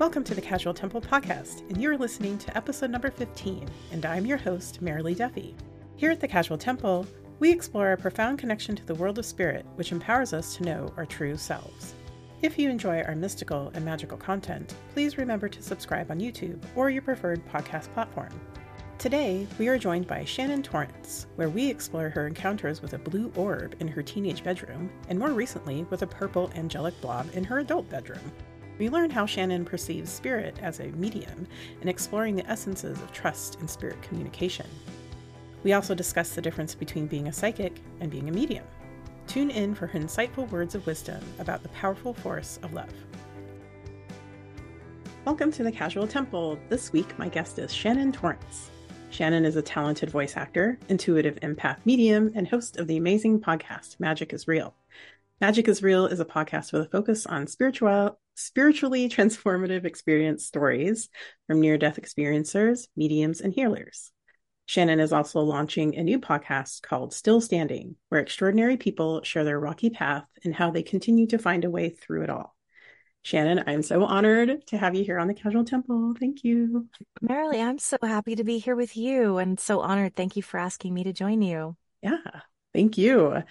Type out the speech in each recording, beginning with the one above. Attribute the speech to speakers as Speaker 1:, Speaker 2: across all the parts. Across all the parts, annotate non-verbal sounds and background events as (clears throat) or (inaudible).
Speaker 1: Welcome to the Casual Temple podcast, and you're listening to episode number 15, and I'm your host, Merrily Duffy. Here at the Casual Temple, we explore a profound connection to the world of spirit, which empowers us to know our true selves. If you enjoy our mystical and magical content, please remember to subscribe on YouTube or your preferred podcast platform. Today, we are joined by Shannon Torrence, where we explore her encounters with a blue orb in her teenage bedroom, and more recently, with a purple angelic blob in her adult bedroom. We learn how Shannon perceives spirit as a medium and exploring the essences of trust and spirit communication. We also discuss the difference between being a psychic and being a medium. Tune in for her insightful words of wisdom about the powerful force of love. Welcome to the Casual Temple. This week, my guest is Shannon Torrence. Shannon is a talented voice actor, intuitive empath medium, and host of the amazing podcast Magic is Real. Magic is Real is a podcast with a focus on spiritual, spiritually transformative experience stories from near death experiencers, mediums, and healers. Shannon is also launching a new podcast called Still Standing, where extraordinary people share their rocky path and how they continue to find a way through it all. Shannon, I'm so honored to have you here on the Casual Temple. Thank you.
Speaker 2: Merrily, I'm so happy to be here with you and so honored. Thank you for asking me to join you.
Speaker 1: Yeah, thank you.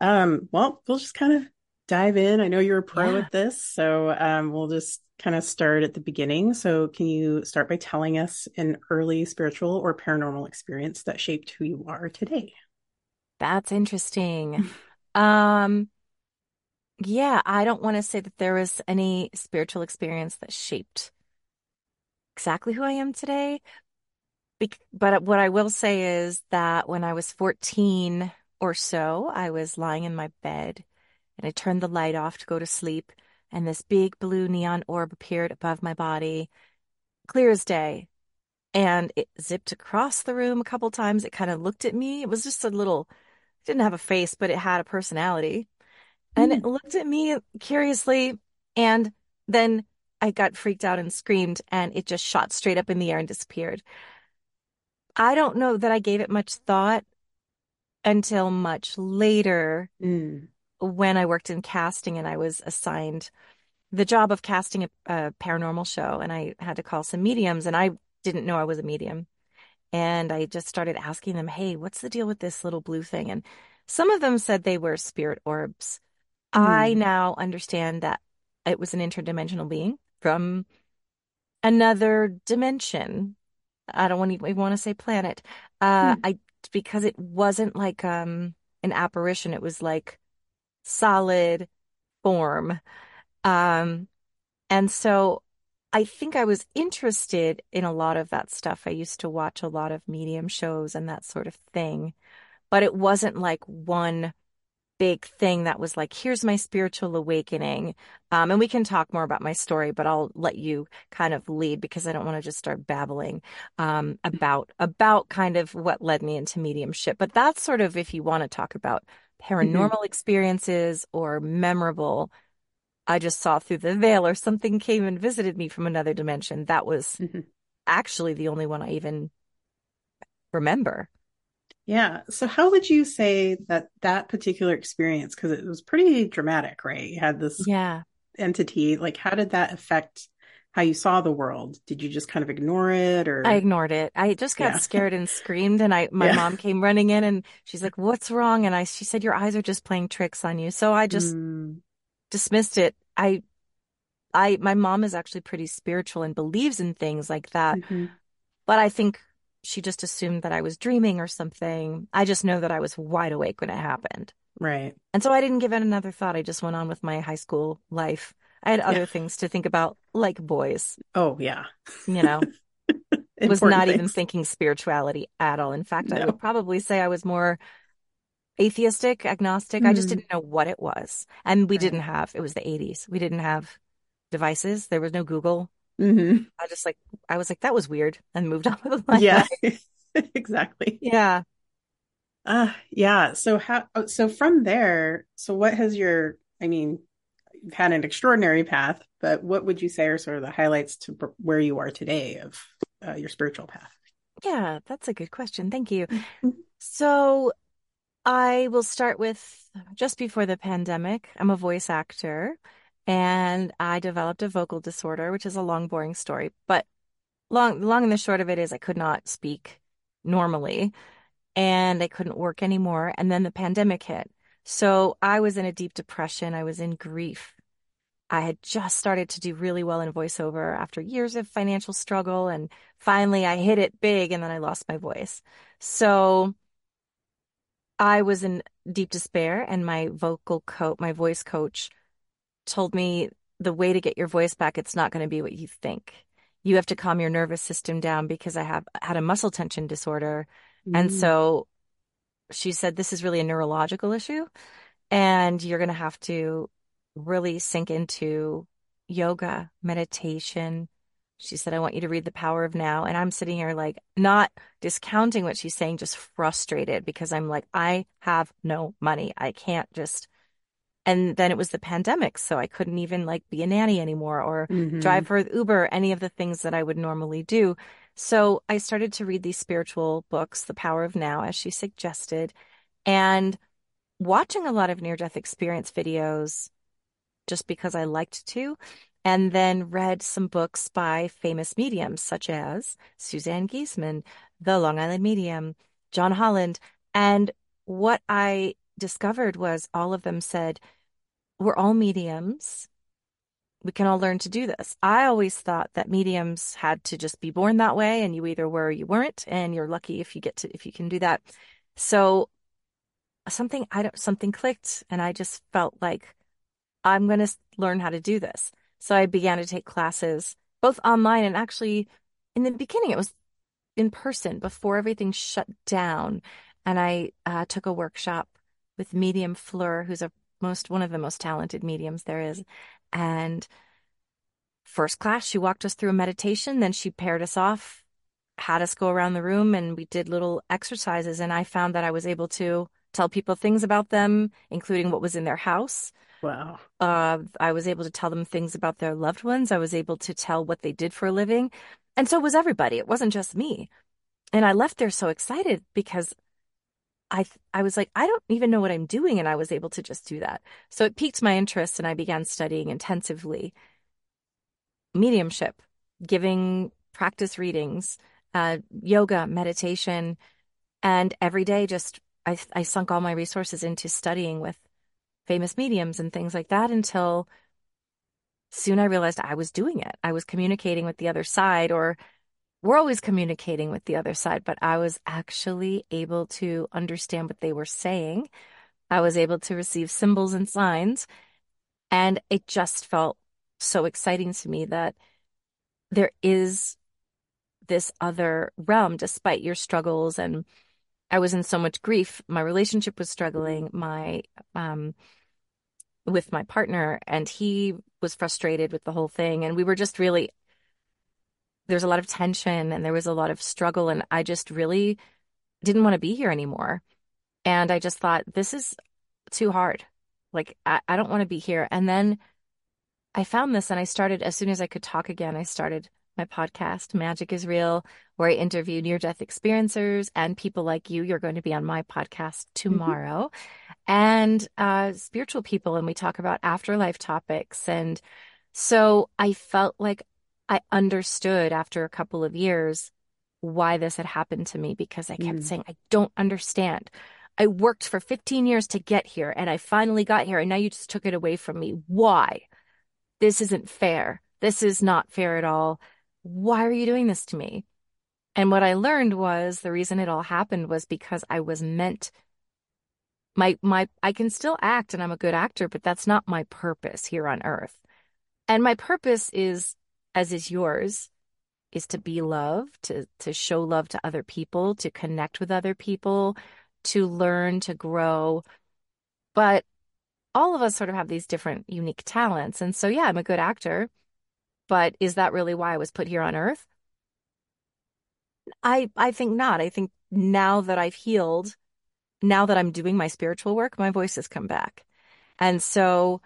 Speaker 1: Um, well, we'll just kind of dive in. I know you're a pro
Speaker 2: Yeah.
Speaker 1: at this, so um, we'll just kind of start at the beginning. So, can you start by telling us an early spiritual or paranormal experience that shaped who you are today?
Speaker 2: That's interesting. (laughs) Um, yeah, I don't want to say that there was any spiritual experience that shaped exactly who I am today. Bec but what I will say is that when I was 14 or so, I was lying in my bed and I turned the light off to go to sleep, and this big blue neon orb appeared above my body, clear as day. And it zipped across the room a couple times. It kind of looked at me. It was just a little, it didn't have a face, but it had a personality. And it hmm. looked at me curiously. And then I got freaked out and screamed, and it just shot straight up in the air and disappeared. I don't know that I gave it much thought until much later
Speaker 1: Mm.
Speaker 2: when I worked in casting and I was assigned the job of casting a, a paranormal show. And I had to call some mediums, and I didn't know I was a medium. And I just started asking them, hey, what's the deal with this little blue thing? And some of them said they were spirit orbs. I
Speaker 1: Mm.
Speaker 2: now understand that it was an interdimensional being from another dimension. I don't want to even want to say planet. Uh,
Speaker 1: Hmm.
Speaker 2: I because it wasn't like um an apparition. It was like solid form. Um, and so I think I was interested in a lot of that stuff. I used to watch a lot of medium shows and that sort of thing, but it wasn't like one big thing that was like, here's my spiritual awakening. Um, and we can talk more about my story, but I'll let you kind of lead because I don't want to just start babbling um, about about kind of what led me into mediumship. But that's sort of if you want to talk about paranormal experiences or memorable. I just saw through the veil or something came and visited me from another dimension. That was
Speaker 1: Mhm.
Speaker 2: actually the only one I even remember.
Speaker 1: Yeah. So, how would you say that that particular experience, because it was pretty dramatic, right? You had this
Speaker 2: Yeah.
Speaker 1: entity, like, how did that affect how you saw the world? Did you just kind of ignore it or?
Speaker 2: I ignored it. I just got
Speaker 1: Yeah.
Speaker 2: scared and screamed and I (laughs) my
Speaker 1: Yeah.
Speaker 2: mom came running in and she's like, "What's wrong?" And I she said, "Your eyes are just playing tricks on you." So I just
Speaker 1: Mm,
Speaker 2: dismissed it. I I my mom is actually pretty spiritual and believes in things like that,
Speaker 1: mhm.
Speaker 2: but I think she just assumed that I was dreaming or something. I just know that I was wide awake when it happened.
Speaker 1: Right.
Speaker 2: And so I didn't give it another thought. I just went on with my high school life. I had other
Speaker 1: Yeah.
Speaker 2: things to think about, like boys,
Speaker 1: Oh, yeah.
Speaker 2: you know. (laughs) was not even thinking spirituality at all. In fact, I would probably say I was more atheistic, agnostic. I just
Speaker 1: Mm.
Speaker 2: didn't know what it was. And we
Speaker 1: Right.
Speaker 2: didn't have, it was the 80s. We didn't have devices. There was no Google.
Speaker 1: Hmm
Speaker 2: I just like, I was like, that was weird and moved (laughs) on with my
Speaker 1: Yeah. (laughs) exactly.
Speaker 2: Yeah.
Speaker 1: Uh, yeah. So how, oh, so from there, so what has your, I mean, you've had an extraordinary path, but what would you say are sort of the highlights to where you are today of uh, your spiritual path?
Speaker 2: Yeah. That's a good question. Thank you.
Speaker 1: Mhm.
Speaker 2: So I will start with just before the pandemic. I'm a voice actor and I developed a vocal disorder, which is a long, boring story. But long, long and the short of it is I could not speak normally and I couldn't work anymore. And then the pandemic hit. So I was in a deep depression. I was in grief. I had just started to do really well in voiceover after years of financial struggle. And finally I hit it big and then I lost my voice. So I was in deep despair and my vocal coach, my voice coach told me the way to get your voice back, it's not going to be what you think. You have to calm your nervous system down because I have had a muscle tension disorder. Mm. And so she said, this is really a neurological issue and you're going to have to really sink into yoga, meditation. She said, I want you to read The Power of Now. And I'm sitting here like not discounting what she's saying, just frustrated because I'm like, I have no money. I can't just and then it was the pandemic so i couldn't even like be a nanny anymore or mm-hmm. drive for uber any of the things that i would normally do so i started to read these spiritual books the power of now as she suggested and watching a lot of near death experience videos just because i liked to and then read some books by famous mediums such as suzanne giesemann the long island medium john holland and what i discovered was all of them said we're all mediums. We can all learn to do this. I always thought that mediums had to just be born that way and you either were or you weren't and you're lucky if you get to if you can do that. So something I don't something clicked and I just felt like I'm going to learn how to do this. So I began to take classes both online and actually in the beginning it was in person before everything shut down and I uh, took a workshop with Medium Fleur, who's a most one of the most talented mediums there is. And first class, she walked us through a meditation, then she paired us off, had us go around the room, and we did little exercises. And I found that I was able to tell people things about them, including what was in their house.
Speaker 1: Wow.
Speaker 2: Uh, I was able to tell them things about their loved ones. I was able to tell what they did for a living. And so was everybody. It wasn't just me. And I left there so excited because I I was like, I don't even know what I'm doing, and I was able to just do that. So it piqued my interest, and I began studying intensively mediumship, giving practice readings, uh, yoga, meditation, and every day just I I sunk all my resources into studying with famous mediums and things like that until soon I realized I was doing it. I was communicating with the other side or we're always communicating with the other side, but I was actually able to understand what they were saying. I was able to receive symbols and signs. And it just felt so exciting to me that there is this other realm despite your struggles. And I was in so much grief. My relationship was struggling. My, um, with my partner and he was frustrated with the whole thing and we were just really there's a lot of tension and there was a lot of struggle and I just really didn't want to be here anymore. And I just thought, this is too hard. Like, I, I don't want to be here. And then I found this and I started, as soon as I could talk again, I started my podcast, Magic is Real, where I interview near death experiencers and people like you. You're going to be on my podcast mm-hmm. tomorrow. Mm-hmm. And uh, spiritual people, and we talk about afterlife topics. And so I felt like I understood after a couple of years why this had happened to me because I kept mm. saying, I don't understand. I worked for 15 years to get here and I finally got here and now you just took it away from me. Why? This isn't fair. This is not fair at all. Why are you doing this to me? And what I learned was the reason it all happened was because I was meant my my I can still act and I'm a good actor, but that's not my purpose here on earth. And my purpose is as is yours, is to be loved, to, to show love to other people, to connect with other people, to learn, to grow. But all of us sort of have these different unique talents. And so, yeah, I'm a good actor, but is that really why I was put here on earth? I I think not. I think now that I've healed, now that I'm doing my spiritual work, my voice has come back. And so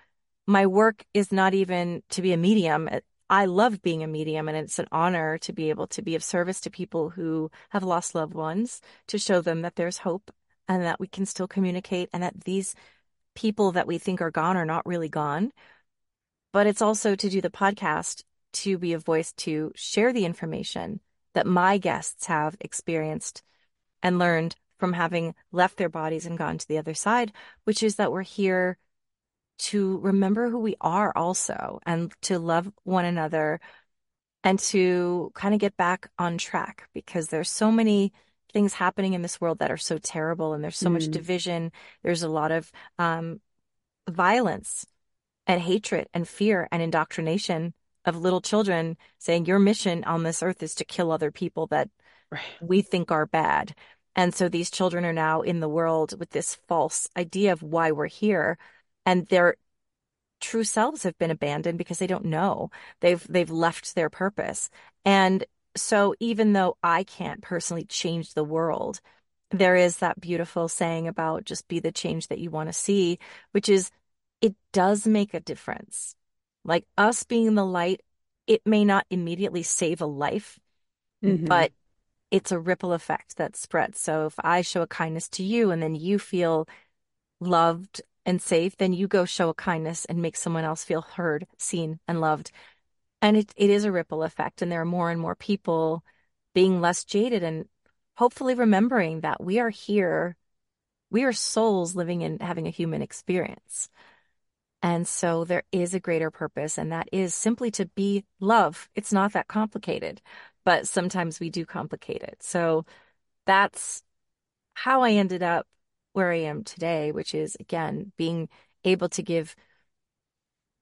Speaker 2: my work is not even to be a medium. I love being a medium and it's an honor to be able to be of service to people who have lost loved ones, to show them that there's hope and that we can still communicate and that these people that we think are gone are not really gone. but it's also to do the podcast to be a voice to share the information that my guests have experienced and learned from having left their bodies and gone to the other side, which is that we're here to remember who we are also and to love one another and to kind of get back on track because there's so many things happening in this world that are so terrible and there's so mm. much division. There's a lot of um, violence and hatred and fear and indoctrination of little children saying your mission on this earth is to kill other people that right. we think are bad. And so these children are now in the world with this false idea of why we're here. And their true selves have been abandoned because they don't know. They've they've left their purpose. And so even though I can't personally change the world, there is that beautiful saying about just be the change that you want to see, which is it does make a difference. Like us being the light, it may not immediately save a life, mm-hmm. but it's a ripple effect that spreads. So if I show a kindness to you and then you feel loved and safe, then you go show a kindness and make someone else feel heard, seen, and loved. And it, it is a ripple effect. And there are more and more people being less jaded and hopefully remembering that we are here. We are souls living and having a human experience. And so there is a greater purpose, and that is simply to be love. It's not that complicated, but sometimes we do complicate it. So that's how I ended up where I am today, which is again being able to give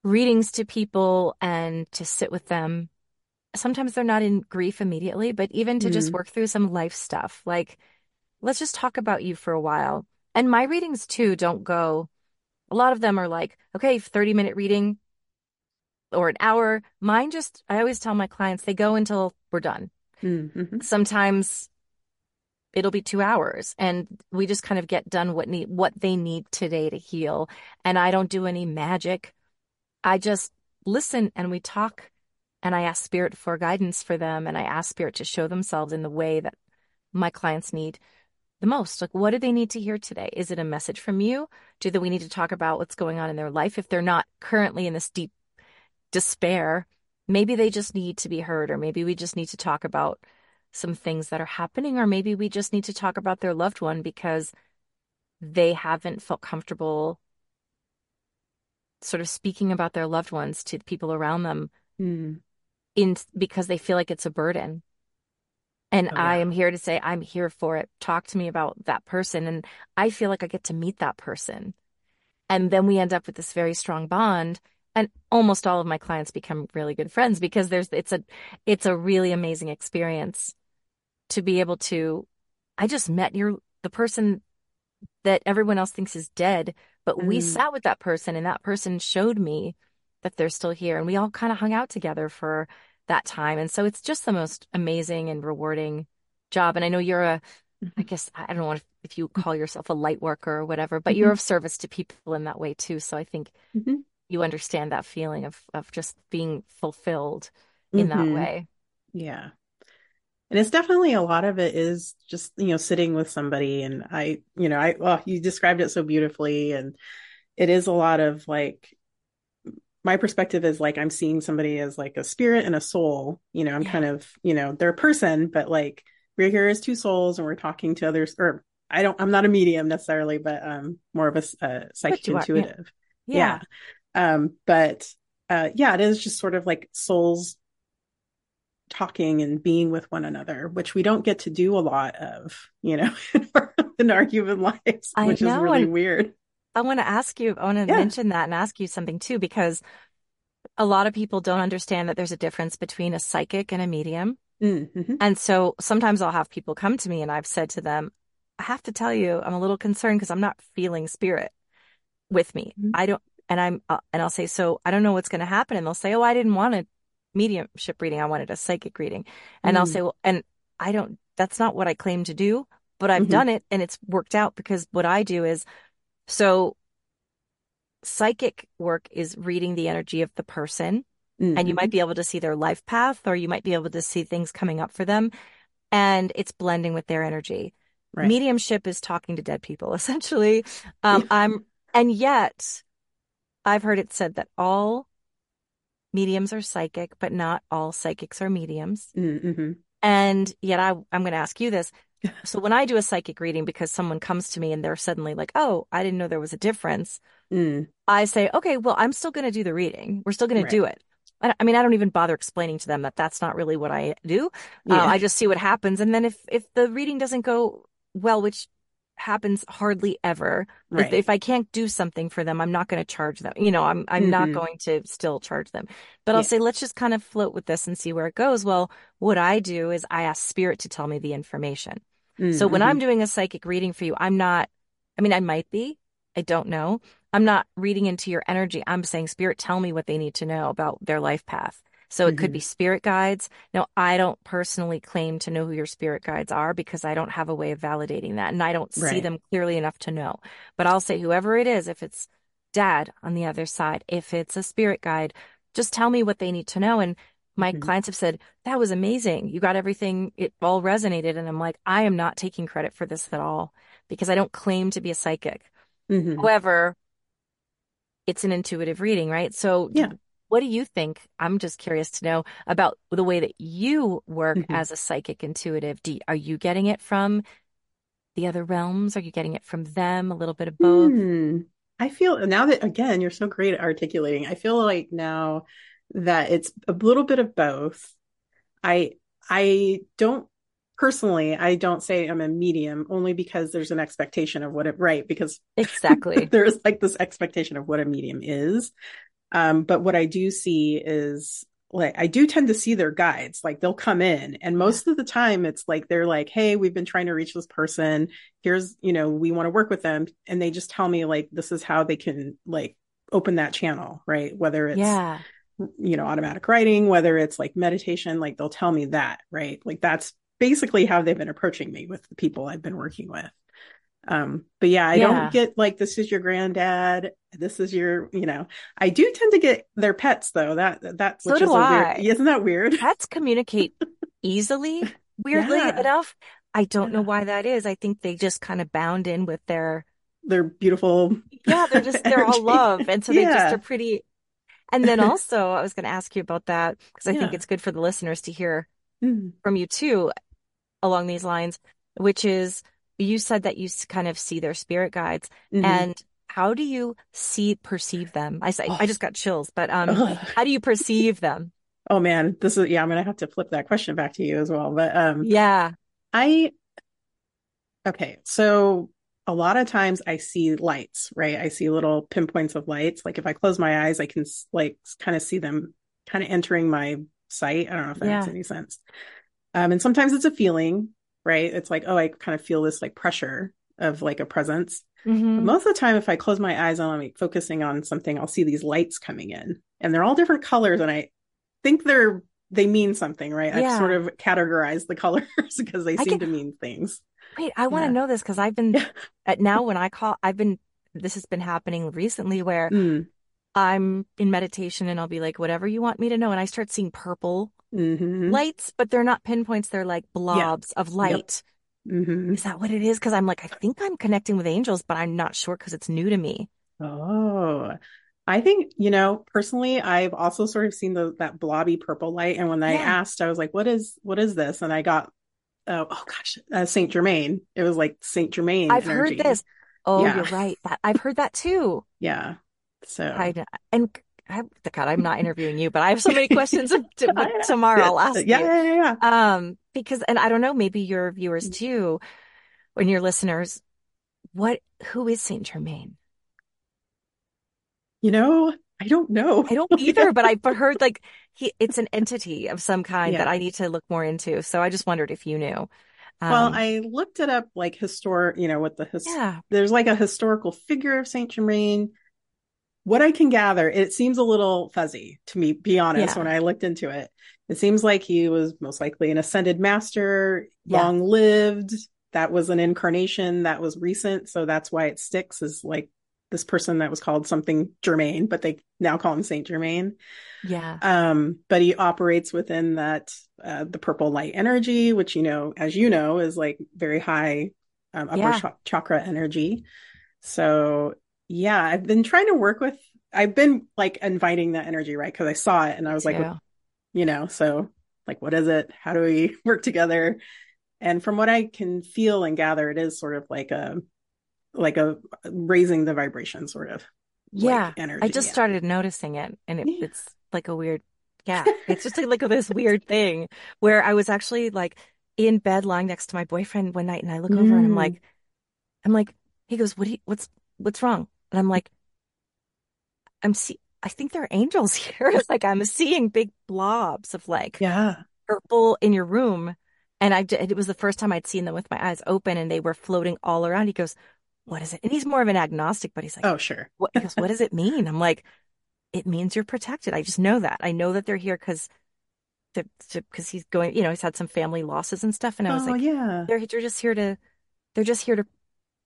Speaker 2: readings to people and to sit with them. Sometimes they're not in grief immediately, but even to mm just work through some life stuff. Like, let's just talk about you for a while. And my readings too don't go, a lot of them are like, okay, 30 minute reading or an hour. Mine just, I always tell my clients they go until we're done. Mm-hmm. Sometimes it'll be two hours and we just kind of get done what need what they need today to heal and i don't do any magic. I just listen and we talk and i ask spirit for guidance for them and i ask spirit to show themselves in the way that my clients need the most. Like what do they need to hear today? Is it a message from you? Do that we need to talk about what's going on in their life? If they're not currently in this deep despair maybe they just need to be heard or maybe we just need to talk about some things that are happening, or maybe we just need to talk about their loved one because they haven't felt comfortable sort of speaking about their loved ones to the people around them mm. in because they feel like it's a burden. And oh, yeah. I am here to say, I'm here for it. Talk to me about that person. And I feel like I get to meet that person. And then we end up with this very strong bond. And almost all of my clients become really good friends because there's, it's a, it's a really amazing experience to be able to, I just met your, the person that everyone else thinks is dead, but mm. we sat with that person and that person showed me that they're still here. And we all kind of hung out together for that time. And so it's just the most amazing and rewarding job. And I know you're a, I mm-hmm. guess, I don't know if, if you call yourself a light worker or whatever, but mm-hmm. you're of service to people in that way too. So I think mm-hmm. You understand that feeling of, of just being fulfilled in that mm-hmm. way.
Speaker 1: Yeah and it's definitely a lot of it is just you know sitting with somebody and i you know i well you described it so beautifully and it is a lot of like my perspective is like i'm seeing somebody as like a spirit and a soul you know i'm yeah. kind of you know they're a person but like we're here as two souls and we're talking to others or i don't i'm not a medium necessarily but um more of a, a psychic intuitive yeah. yeah um but uh yeah it is just sort of like souls talking and being with one another, which we don't get to do a lot of, you know, (laughs) in our human lives, which is really weird.
Speaker 2: I want to ask you, I want to yeah. mention that and ask you something too, because a lot of people don't understand that there's a difference between a psychic and a medium. Mm-hmm. And so sometimes I'll have people come to me and I've said to them, I have to tell you, I'm a little concerned because I'm not feeling spirit with me. Mm-hmm. I don't, and I'm, uh, and I'll say, so I don't know what's going to happen. And they'll say, oh, I didn't want a mediumship reading. I wanted a psychic reading. And mm. I'll say, well, and I don't, that's not what I claim to do, but I've mm-hmm. done it and it's worked out because what I do is so psychic work is reading the energy of the person. Mm-hmm. And you might mm-hmm. be able to see their life path or you might be able to see things coming up for them. And it's blending with their energy. Right. Mediumship is talking to dead people, (laughs) essentially. Um, I'm, and yet I've heard it said that all mediums are psychic, but not all psychics are mediums.
Speaker 1: Mm-hmm.
Speaker 2: And yet I, I'm going to ask you this. (laughs) So when I do a psychic reading because someone comes to me and they're suddenly like, oh, I didn't know there was a difference.
Speaker 1: Mm.
Speaker 2: I say, okay, well, I'm still going to do the reading. We're still going
Speaker 1: Right.
Speaker 2: to do it. I mean, I don't even bother explaining to them that that's not really what I do. Uh, I just see what happens. And then if, if the reading doesn't go well, which happens hardly ever, if,
Speaker 1: Right.
Speaker 2: if I can't do something for them, I'm not going to charge them. You know, I'm, I'm not
Speaker 1: Mhm.
Speaker 2: going to still charge them, but I'll say, let's just kind of float with this and see where it goes. Well, what I do is I ask spirit to tell me the information. So when. I'm doing a psychic reading for you, I'm not, I mean, I might be, I don't know. I'm not reading into your energy. I'm saying, Spirit, tell me what they need to know about their life path. So it could
Speaker 1: Mhm.
Speaker 2: be spirit guides. Now, I don't personally claim to know who your spirit guides are because I don't have a way of validating that. And I don't see them clearly enough to know. But I'll say, whoever it is, if it's dad on the other side, if it's a spirit guide, just tell me what they need to know. And my
Speaker 1: Mhm.
Speaker 2: clients have said, that was amazing. You got everything. It all resonated. And I'm like, I am not taking credit for this at all because I don't claim to be a psychic.
Speaker 1: Mhm.
Speaker 2: However, it's an intuitive reading, right? So,
Speaker 1: Yeah.
Speaker 2: What do you think? I'm just curious to know about the way that you work
Speaker 1: Mhm.
Speaker 2: as a psychic intuitive. Do are you getting it from the other realms? Are you getting it from them? A little bit of both?
Speaker 1: Hmm. I feel now that again, you're so great at articulating. I feel like now that it's a little bit of both. I I don't personally, I don't say I'm a medium only because there's an expectation of what it right because (laughs)
Speaker 2: Exactly.
Speaker 1: there's like this expectation of what a medium is. Um, but what I do see is like I do tend to see their guides. Like they'll come in and most of the time it's like they're like, Hey, we've been trying to reach this person. Here's, you know, we want to work with them. And they just tell me like this is how they can like open that channel, right? Whether it's
Speaker 2: Yeah.
Speaker 1: you know, automatic writing, whether it's like meditation, like they'll tell me that, right? Like that's basically how they've been approaching me with the people I've been working with. Um, but yeah, I
Speaker 2: Yeah.
Speaker 1: don't get like this is your granddad, this is your, you know, I do tend to get their pets though. That that's
Speaker 2: So
Speaker 1: which
Speaker 2: do
Speaker 1: is a weird, isn't that weird?
Speaker 2: Pets (laughs) communicate easily, weirdly
Speaker 1: Yeah.
Speaker 2: enough. I don't know why that is. I think they just kind of bound in with their
Speaker 1: They're beautiful.
Speaker 2: Yeah, they're just they're all (laughs) love, and so they just are pretty. And then (laughs) also, I was going to ask you about that because I think it's good for the listeners to hear
Speaker 1: Mm,
Speaker 2: from you too, along these lines, which is you said that you kind of see their spirit guides,
Speaker 1: mhm.
Speaker 2: and how do you see perceive them? I say I just got chills, but um,
Speaker 1: Ugh.
Speaker 2: how do you perceive them?
Speaker 1: Oh man, this is yeah, I'm gonna have to flip that question back to you as well. But um
Speaker 2: Yeah,
Speaker 1: I okay, so a lot of times I see lights, right? I see little pinpoints of lights. Like if I close my eyes, I can like kind of see them kind of entering my sight. I don't know if that makes any sense. Um, and sometimes it's a feeling, right? It's like, oh, I kind of feel this like pressure of like a presence. But
Speaker 2: hmm
Speaker 1: most of the time, if I close my eyes and I'm like focusing on something, I'll see these lights coming in, and they're all different colors, and I think they're they mean something, right? I've sort of categorized the (laughs) colors because they
Speaker 2: I
Speaker 1: seem
Speaker 2: get-
Speaker 1: to mean things.
Speaker 2: Wait, I want to
Speaker 1: Yeah.
Speaker 2: know this because I've been at now when I call, I've been. This has been happening recently where
Speaker 1: Mm,
Speaker 2: I'm in meditation and I'll be like, whatever you want me to know. And I start seeing purple
Speaker 1: hmm
Speaker 2: lights, but they're not pinpoints. They're like blobs of light.
Speaker 1: hmm
Speaker 2: Is that what it is? Because I'm like, I think I'm connecting with angels, but I'm not sure because it's new to me.
Speaker 1: Oh, I think, you know, personally, I've also sort of seen the, that blobby purple light. And when I
Speaker 2: Yeah.
Speaker 1: asked, I was like, what is, what is this? And I got, uh, oh gosh, uh, Saint Germain. It was like Saint Germain
Speaker 2: I've
Speaker 1: energy.
Speaker 2: heard this. Oh,
Speaker 1: Yeah.
Speaker 2: you're right. That I've heard that too. (laughs)
Speaker 1: Yeah. So,
Speaker 2: I, and I, God, I'm not interviewing you, but I have so many questions to, (laughs) tomorrow. I'll ask
Speaker 1: yeah,
Speaker 2: you.
Speaker 1: yeah, yeah, yeah.
Speaker 2: Um, because, and I don't know, maybe your viewers too, and your listeners, what, who is Saint Germain?
Speaker 1: You know, I don't know.
Speaker 2: I don't either, but I've heard like he, it's an (laughs) entity of some kind that I need to look more into. So I just wondered if you knew.
Speaker 1: Well,
Speaker 2: Um,
Speaker 1: I looked it up like historic, you know, what the his,
Speaker 2: yeah,
Speaker 1: there's like a historical figure of Saint Germain. What I can gather, it seems a little fuzzy to me, be honest,
Speaker 2: Yeah.
Speaker 1: when I looked into it. It seems like he was most likely an ascended master,
Speaker 2: Yeah.
Speaker 1: long lived. That was an incarnation that was recent. So that's why it sticks is like this person that was called something Germain, but they now call him Saint Germain.
Speaker 2: yeah,
Speaker 1: Um, but he operates within that, uh, the purple light energy, which, you know, as you know, is like very high, um, upper
Speaker 2: Yeah.
Speaker 1: cha- chakra energy. So yeah, I've been trying to work with I've been like inviting that energy, right? Because I saw it and I was like,
Speaker 2: Yeah.
Speaker 1: you know, so like, what is it? How do we (laughs) work together? And from what I can feel and gather, it is sort of like a like a raising the vibration sort of
Speaker 2: Yeah.
Speaker 1: like energy.
Speaker 2: I just
Speaker 1: yeah.
Speaker 2: started noticing it and it,
Speaker 1: Yeah.
Speaker 2: it's like a weird, yeah, (laughs) it's just like, like this weird thing where I was actually like in bed lying next to my boyfriend one night and I look over and I'm
Speaker 1: Mm.
Speaker 2: like, I'm like, he goes, what do you, what's, what's wrong? And I'm like, I'm see, I think there are angels (laughs) here. It's like I'm seeing big blobs of like
Speaker 1: Yeah.
Speaker 2: purple in your room. And I, it was the first time I'd seen them with my eyes open and they were floating all around. He goes, what is it? And he's more of an agnostic, but he's like,
Speaker 1: Oh, sure.
Speaker 2: what, he goes, what does it mean? I'm like, it means you're protected. I just know that. I know that they're here because because he's going, you know, he's had some family losses and stuff. And I was
Speaker 1: Oh,
Speaker 2: like,
Speaker 1: yeah.
Speaker 2: they're they're just here to they're just here to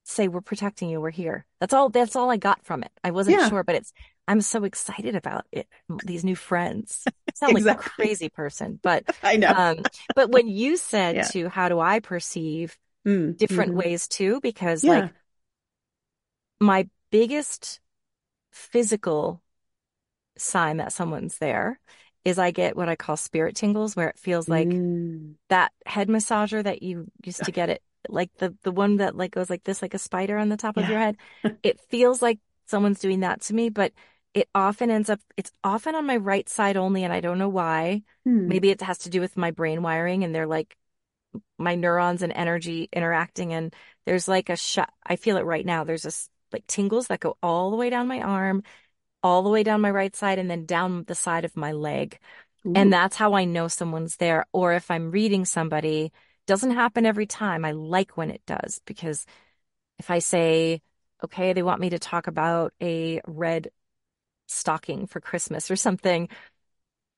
Speaker 2: say we're protecting you. We're here. That's all that's all I got from it. I wasn't
Speaker 1: Yeah.
Speaker 2: sure, but it's I'm so excited about it. These new friends. (laughs) Sound like a crazy person, but (laughs)
Speaker 1: I know.
Speaker 2: um but when you said
Speaker 1: Yeah.
Speaker 2: to how do I perceive
Speaker 1: Mm,
Speaker 2: different
Speaker 1: mhm.
Speaker 2: ways too, because
Speaker 1: Yeah.
Speaker 2: like my biggest physical sign that someone's there is I get what I call spirit tingles, where it feels like
Speaker 1: Mm.
Speaker 2: that head massager that you used to (laughs) get it, like the the one that like goes like this, like a spider on the top of your head. (laughs) It feels like someone's doing that to me, but it often ends up, it's often on my right side only, and I don't know why.
Speaker 1: Hmm.
Speaker 2: Maybe it has to do with my brain wiring, and they're like my neurons and energy interacting, and there's like a shot. I feel it right now. There's this like tingles that go all the way down my arm, all the way down my right side, and then down the side of my leg.
Speaker 1: Ooh.
Speaker 2: And that's how I know someone's there. Or if I'm reading somebody, doesn't happen every time. I like when it does because if I say, okay, they want me to talk about a red stocking for Christmas or something,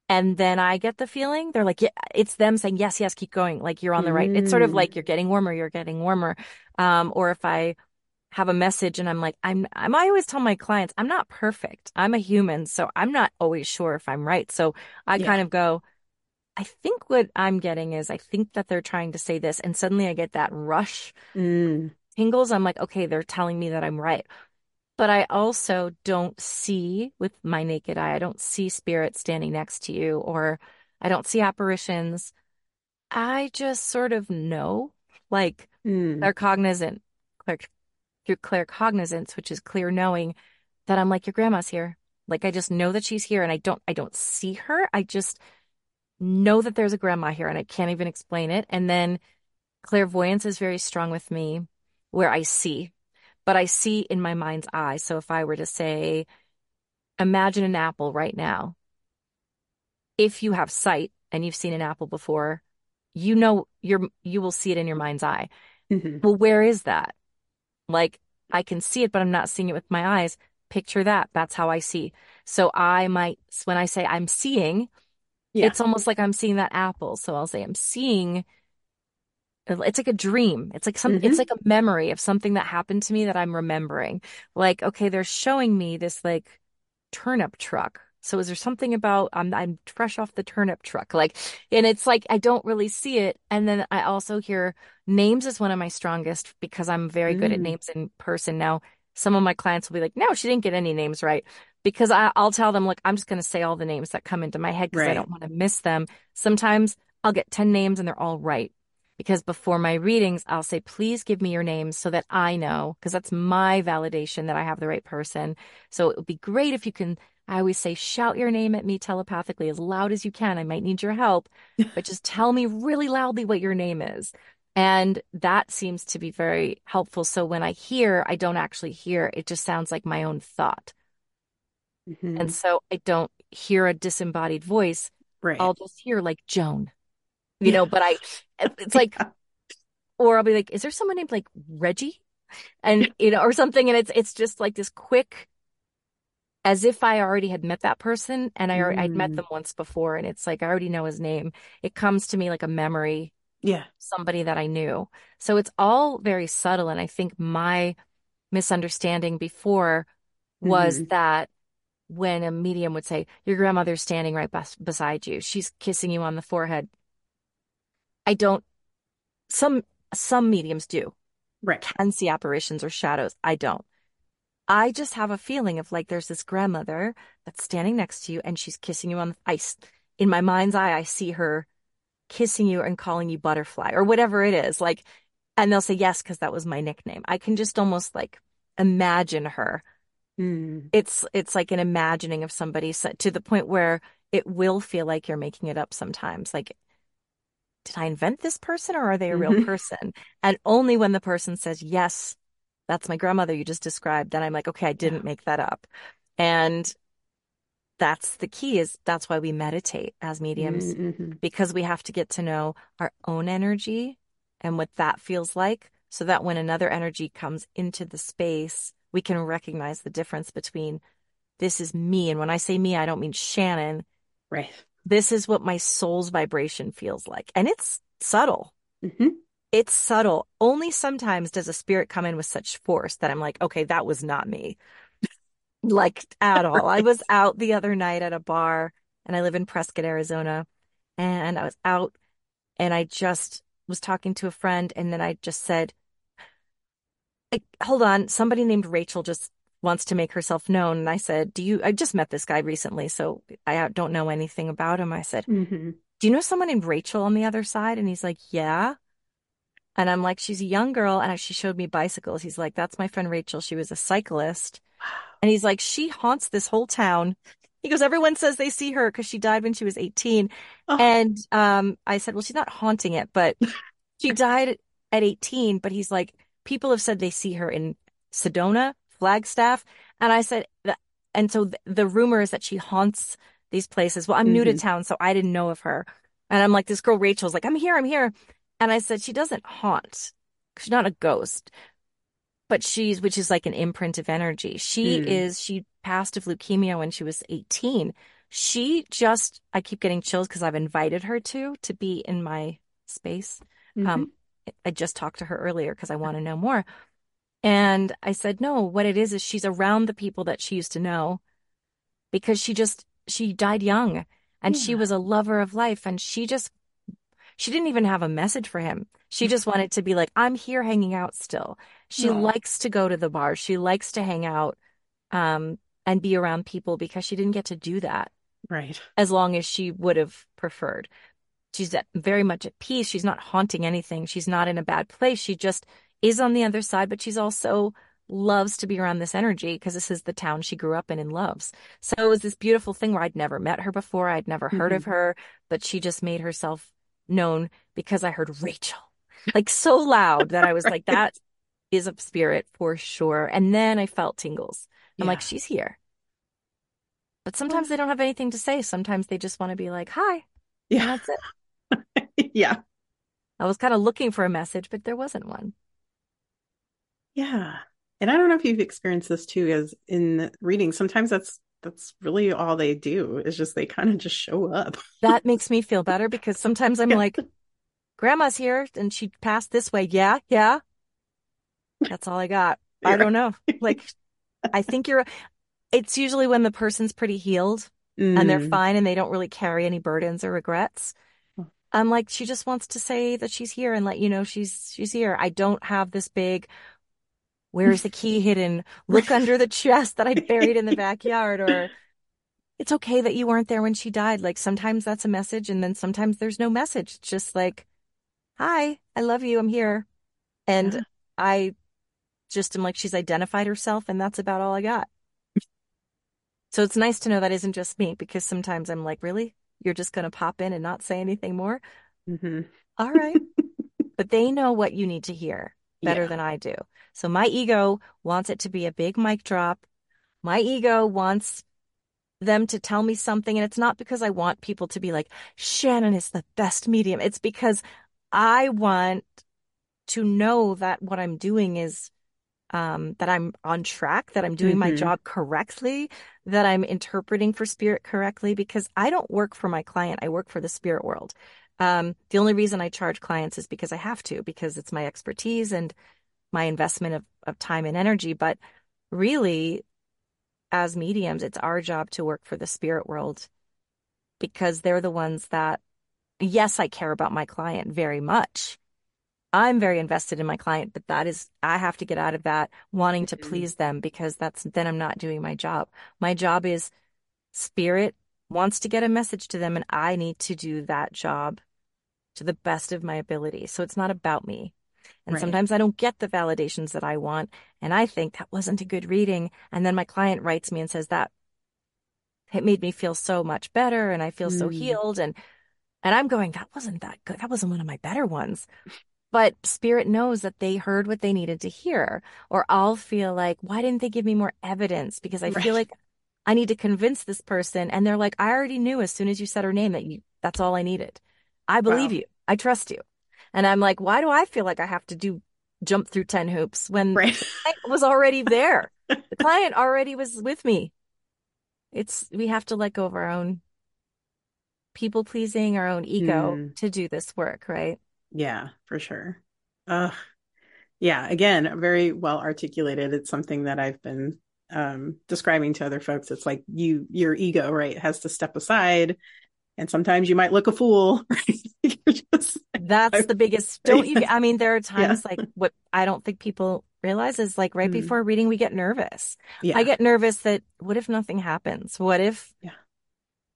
Speaker 2: and then I get the feeling they're like, yeah, it's them saying, yes, yes, keep going. Like you're on the right. It's sort of
Speaker 1: Mm.
Speaker 2: like you're getting warmer, you're getting warmer. Um, or if I have a message and I'm like, I'm, I'm, I always tell my clients, I'm not perfect. I'm a human. So I'm not always sure if I'm right. So I
Speaker 1: Yeah.
Speaker 2: kind of go, I think what I'm getting is I think that they're trying to say this. And suddenly I get that rush
Speaker 1: Mm.
Speaker 2: tingles. I'm like, okay, they're telling me that I'm right. But I also don't see with my naked eye, I don't see spirit standing next to you or I don't see apparitions. I just sort of know, like
Speaker 1: Mm.
Speaker 2: they're cognizant, clear, through clear cognizance, which is clear knowing that I'm like, your grandma's here. Like I just know that she's here and I don't, I don't see her. I just know that there's a grandma here and I can't even explain it. And then clairvoyance is very strong with me where I see, but I see in my mind's eye. So if I were to say, imagine an apple right now. If you have sight and you've seen an apple before, you know you're you will see it in your mind's eye.
Speaker 1: Mhm.
Speaker 2: Well, where is that? Like I can see it, but I'm not seeing it with my eyes. Picture that. That's how I see. So I might, when I say I'm seeing,
Speaker 1: Yeah.
Speaker 2: it's almost like I'm seeing that apple. So I'll say I'm seeing. It's like a dream. It's like some,
Speaker 1: Mhm.
Speaker 2: it's like a memory of something that happened to me that I'm remembering. Like, okay, they're showing me this like turnip truck. So is there something about I'm I'm fresh off the turnip truck? Like, and it's like I don't really see it. And then I also hear names is one of my strongest because I'm very good at
Speaker 1: Mm.
Speaker 2: names in person. Now, some of my clients will be like, no, she didn't get any names right. Because I, I'll tell them, look, I'm just going to say all the names that come into my head because I don't want to miss them. Sometimes I'll get 10 names and they're all right. Because before my readings, I'll say, please give me your names so that I know, because that's my validation that I have the right person. So it would be great if you can, I always say, shout your name at me telepathically as loud as you can. I might need your help, but (laughs) just tell me really loudly what your name is. And that seems to be very helpful. So when I hear, I don't actually hear. It just sounds like my own thought.
Speaker 1: Mhm.
Speaker 2: And so I don't hear a disembodied voice.
Speaker 1: Right.
Speaker 2: I'll just hear like Joan, you
Speaker 1: Yeah.
Speaker 2: know, but I, (laughs) it's like, or I'll be like, is there someone named like Reggie? And, you know, or something. And it's, it's just like this quick, as if I already had met that person and I already, I'd met
Speaker 1: Mm.
Speaker 2: them once before. And it's like, I already know his name. It comes to me like a memory
Speaker 1: Yeah.
Speaker 2: somebody that I knew. So it's all very subtle. And I think my misunderstanding before was
Speaker 1: Mhm.
Speaker 2: that when a medium would say, Your grandmother's standing right bes- beside you, she's kissing you on the forehead. I don't, some, some mediums do,
Speaker 1: Right.
Speaker 2: can see apparitions or shadows. I don't. I just have a feeling of like there's this grandmother that's standing next to you and she's kissing you on the ice. In my mind's eye, I see her kissing you and calling you butterfly or whatever it is. Like, and they'll say yes, because that was my nickname. I can just almost like imagine her.
Speaker 1: Mm.
Speaker 2: It's it's like an imagining of somebody to the point where it will feel like you're making it up sometimes. Like, did I invent this person or are they a real
Speaker 1: Mhm.
Speaker 2: person? And only when the person says, yes, that's my grandmother you just described, then I'm like, okay, I didn't
Speaker 1: Yeah.
Speaker 2: make that up. And that's the key is that's why we meditate as mediums
Speaker 1: Mhm.
Speaker 2: because we have to get to know our own energy and what that feels like so that when another energy comes into the space, we can recognize the difference between this is me. And when I say me, I don't mean Shannon.
Speaker 1: Right.
Speaker 2: This is what my soul's vibration feels like. And it's subtle.
Speaker 1: hmm
Speaker 2: It's subtle. Only sometimes does a spirit come in with such force that I'm like, okay, that was not me. (laughs) like at all. I was (laughs) out the other night at a bar and I live in Prescott, Arizona. And I was out and I just was talking to a friend and then I just said, "Hey, hold on, somebody named Rachel just wants to make herself known. And I said, do you, I just met this guy recently, so I don't know anything about him. I said,
Speaker 1: hmm
Speaker 2: do you know someone named Rachel on the other side? And he's like, yeah. And I'm like, she's a young girl. And she showed me bicycles. He's like, that's my friend Rachel. She was a cyclist. And he's like, she haunts this whole town. He goes, everyone says they see her because she died when she was 18.
Speaker 1: Oh.
Speaker 2: And um, I said, well, she's not haunting it, but she (laughs) died at 18. But he's like, people have said they see her in Sedona, Flagstaff. And I said, that, and so th- the rumor is that she haunts these places. Well, I'm new to
Speaker 1: Mhm.
Speaker 2: town, so I didn't know of her. And I'm like, this girl Rachel's like, I'm here, I'm here. And I said, she doesn't haunt. She's not a ghost, but she's, which is like an imprint of energy. She
Speaker 1: Mm.
Speaker 2: is, she passed of leukemia when she was 18. She just, I keep getting chills because I've invited her to, to be in my space.
Speaker 1: Mhm.
Speaker 2: Um, I just talked to her earlier because I want to know more. And I said, no, what it is is she's around the people that she used to know because she just, she died young and she was a lover of life and she just, she didn't even have a message for him. She just wanted to be like, I'm here hanging out still. She
Speaker 1: Aw.
Speaker 2: likes to go to the bar. She likes to hang out, um, and be around people because she didn't get to do that
Speaker 1: right.
Speaker 2: as long as she would have preferred. She's at, very much at peace. She's not haunting anything. She's not in a bad place. She just is on the other side, but she's also loves to be around this energy because this is the town she grew up in and loves. So it was this beautiful thing where I'd never met her before. I'd never heard of
Speaker 1: Mhm.
Speaker 2: her, but she just made herself known because I heard Rachel like so loud that I was like, (laughs) that is a spirit for sure. And then I felt tingles. I'm like, she's here. But sometimes they don't have anything to say. Sometimes they just want to be like, hi. And
Speaker 1: Yeah.
Speaker 2: that's it. (laughs)
Speaker 1: yeah.
Speaker 2: I was kind of looking for a message, but there wasn't one.
Speaker 1: Yeah. And I don't know if you've experienced this too, as in reading, sometimes that's that's really all they do is just they kind of just show up. (laughs)
Speaker 2: That makes me feel better because sometimes I'm
Speaker 1: Yeah.
Speaker 2: like, Grandma's here and she passed this way. Yeah, yeah. That's all I got. (laughs) I don't know. Like, I think you're, it's usually when the person's pretty healed and they're
Speaker 1: Mm.
Speaker 2: fine and they don't really carry any burdens or regrets. I'm like, she just wants to say that she's here and let you know she's she's here. I don't have this big, where's the key (laughs) hidden? Look under the chest that I buried in the backyard, or (laughs) it's okay that you weren't there when she died. Like sometimes that's a message, and then sometimes there's no message. It's just like, hi, I love you, I'm here. And
Speaker 1: Yeah.
Speaker 2: I just am like, she's identified herself, and that's about all I got. So it's nice to know that isn't just me because sometimes I'm like, really? You're just going to pop in and not say anything more?
Speaker 1: Mhm.
Speaker 2: All right. (laughs) but they know what you need to hear better
Speaker 1: Yeah.
Speaker 2: than I do. So my ego wants it to be a big mic drop. My ego wants them to tell me something. And it's not because I want people to be like, Shannon is the best medium. It's because I want to know that what I'm doing is um, that I'm on track, that I'm doing my
Speaker 1: Mhm.
Speaker 2: job correctly, that I'm interpreting for spirit correctly, because I don't work for my client. I work for the spirit world. Um, the only reason I charge clients is because I have to, because it's my expertise and my investment of, of time and energy. But really, as mediums, it's our job to work for the spirit world because they're the ones that, yes, I care about my client very much. I'm very invested in my client, but that is, I have to get out of that wanting to
Speaker 1: Mhm.
Speaker 2: please them because that's, then I'm not doing my job. My job is spirit wants to get a message to them and I need to do that job to the best of my ability. So it's not about me. And
Speaker 1: Right.
Speaker 2: sometimes I don't get the validations that I want. And I think that wasn't a good reading. And then my client writes me and says that it made me feel so much better and I feel so
Speaker 1: Mm.
Speaker 2: healed. And, and I'm going, that wasn't that good. That wasn't one of my better ones. But spirit knows that they heard what they needed to hear. Or I'll feel like, why didn't they give me more evidence? Because I
Speaker 1: Right.
Speaker 2: feel like I need to convince this person. And they're like, I already knew as soon as you said her name that you, that's all I needed. I believe
Speaker 1: Wow.
Speaker 2: you. I trust you. And I'm like, why do I feel like I have to do jump through 10 hoops when
Speaker 1: Right.
Speaker 2: I was already there? (laughs) the client already was with me. It's, we have to let go of our own people pleasing, our own ego
Speaker 1: Mm.
Speaker 2: to do this work, right?
Speaker 1: Yeah, for sure. Uh, yeah, again, very well articulated. It's something that I've been um, describing to other folks. It's like you, your ego, right, has to step aside, and sometimes you might look a fool. (laughs) Right? Just,
Speaker 2: That's the biggest. Don't you? (laughs) I mean, there are times like what I don't think people realize is like right
Speaker 1: Mm.
Speaker 2: before reading, we get nervous.
Speaker 1: yeah,
Speaker 2: I get nervous that what if nothing happens? What if
Speaker 1: Yeah.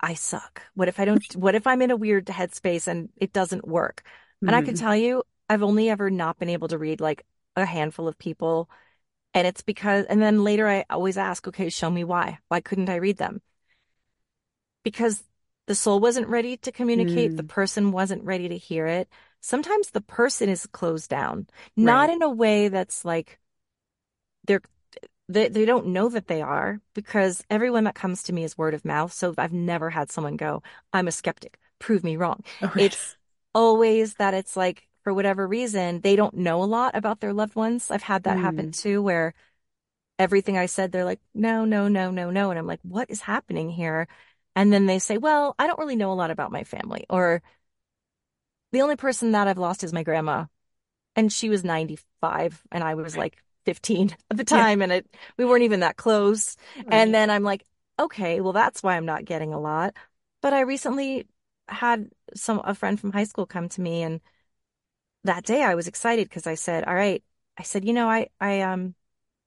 Speaker 2: I suck? What if I don't? What if I'm in a weird headspace and it doesn't work? And I can
Speaker 1: Mhm.
Speaker 2: tell you, I've only ever not been able to read like a handful of people. And it's because, and then later I always ask, okay, show me why. Why couldn't I read them? Because the soul wasn't ready to communicate. The
Speaker 1: Mm.
Speaker 2: person wasn't ready to hear it. Sometimes the person is closed down, not in a way that's like they're, they, they don't know that they are because everyone that comes to me is word of mouth. So I've never had someone go, I'm a skeptic. Prove me wrong
Speaker 1: Oh, right. (laughs)
Speaker 2: it's always that it's like for whatever reason they don't know a lot about their loved ones i've had that happen mm. too where everything i said they're like no no no no no and i'm like what is happening here and then they say well i don't really know a lot about my family or the only person that i've lost is my grandma and she was 95 and i was like 15 at the
Speaker 1: Yeah.
Speaker 2: time and it we weren't even that close
Speaker 1: Right.
Speaker 2: and then I'm like, okay, well, that's why I'm not getting a lot. But I recently had some a friend from high school come to me, and that day I was excited because I said, all right, I said, you know, I I um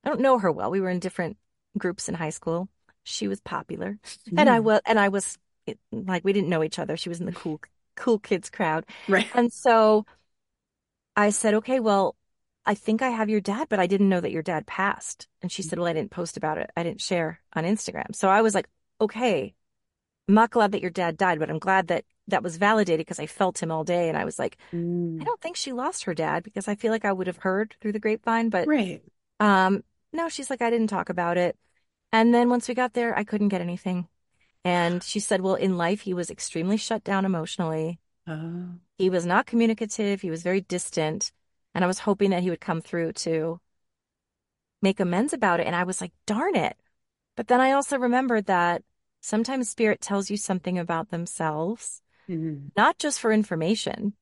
Speaker 2: I don't know her well. We were in different groups in high school. She was popular, and I
Speaker 1: Mm.
Speaker 2: was and I was it- like we didn't know each other. She was in the cool cool kids crowd,
Speaker 1: right.
Speaker 2: and so I said, okay, well, I think I have your dad, but I didn't know that your dad passed. And she said, well, I didn't post about it. I didn't share on Instagram. So I was like, okay, I'm not glad that your dad died, but I'm glad that that was validated because I felt him all day. And I was like, I
Speaker 1: Mm.
Speaker 2: don't think she lost her dad because I feel like I would have heard through the grapevine. But
Speaker 1: Right.
Speaker 2: um, no, she's like, I didn't talk about it. And then once we got there, I couldn't get anything. And she said, well, in life, he was extremely shut down emotionally.
Speaker 1: Oh,
Speaker 2: He was not communicative. He was very distant. And I was hoping that he would come through to make amends about it. And I was like, darn it. But then I also remembered that sometimes spirit tells you something about themselves,
Speaker 1: Mhm.
Speaker 2: not just for information,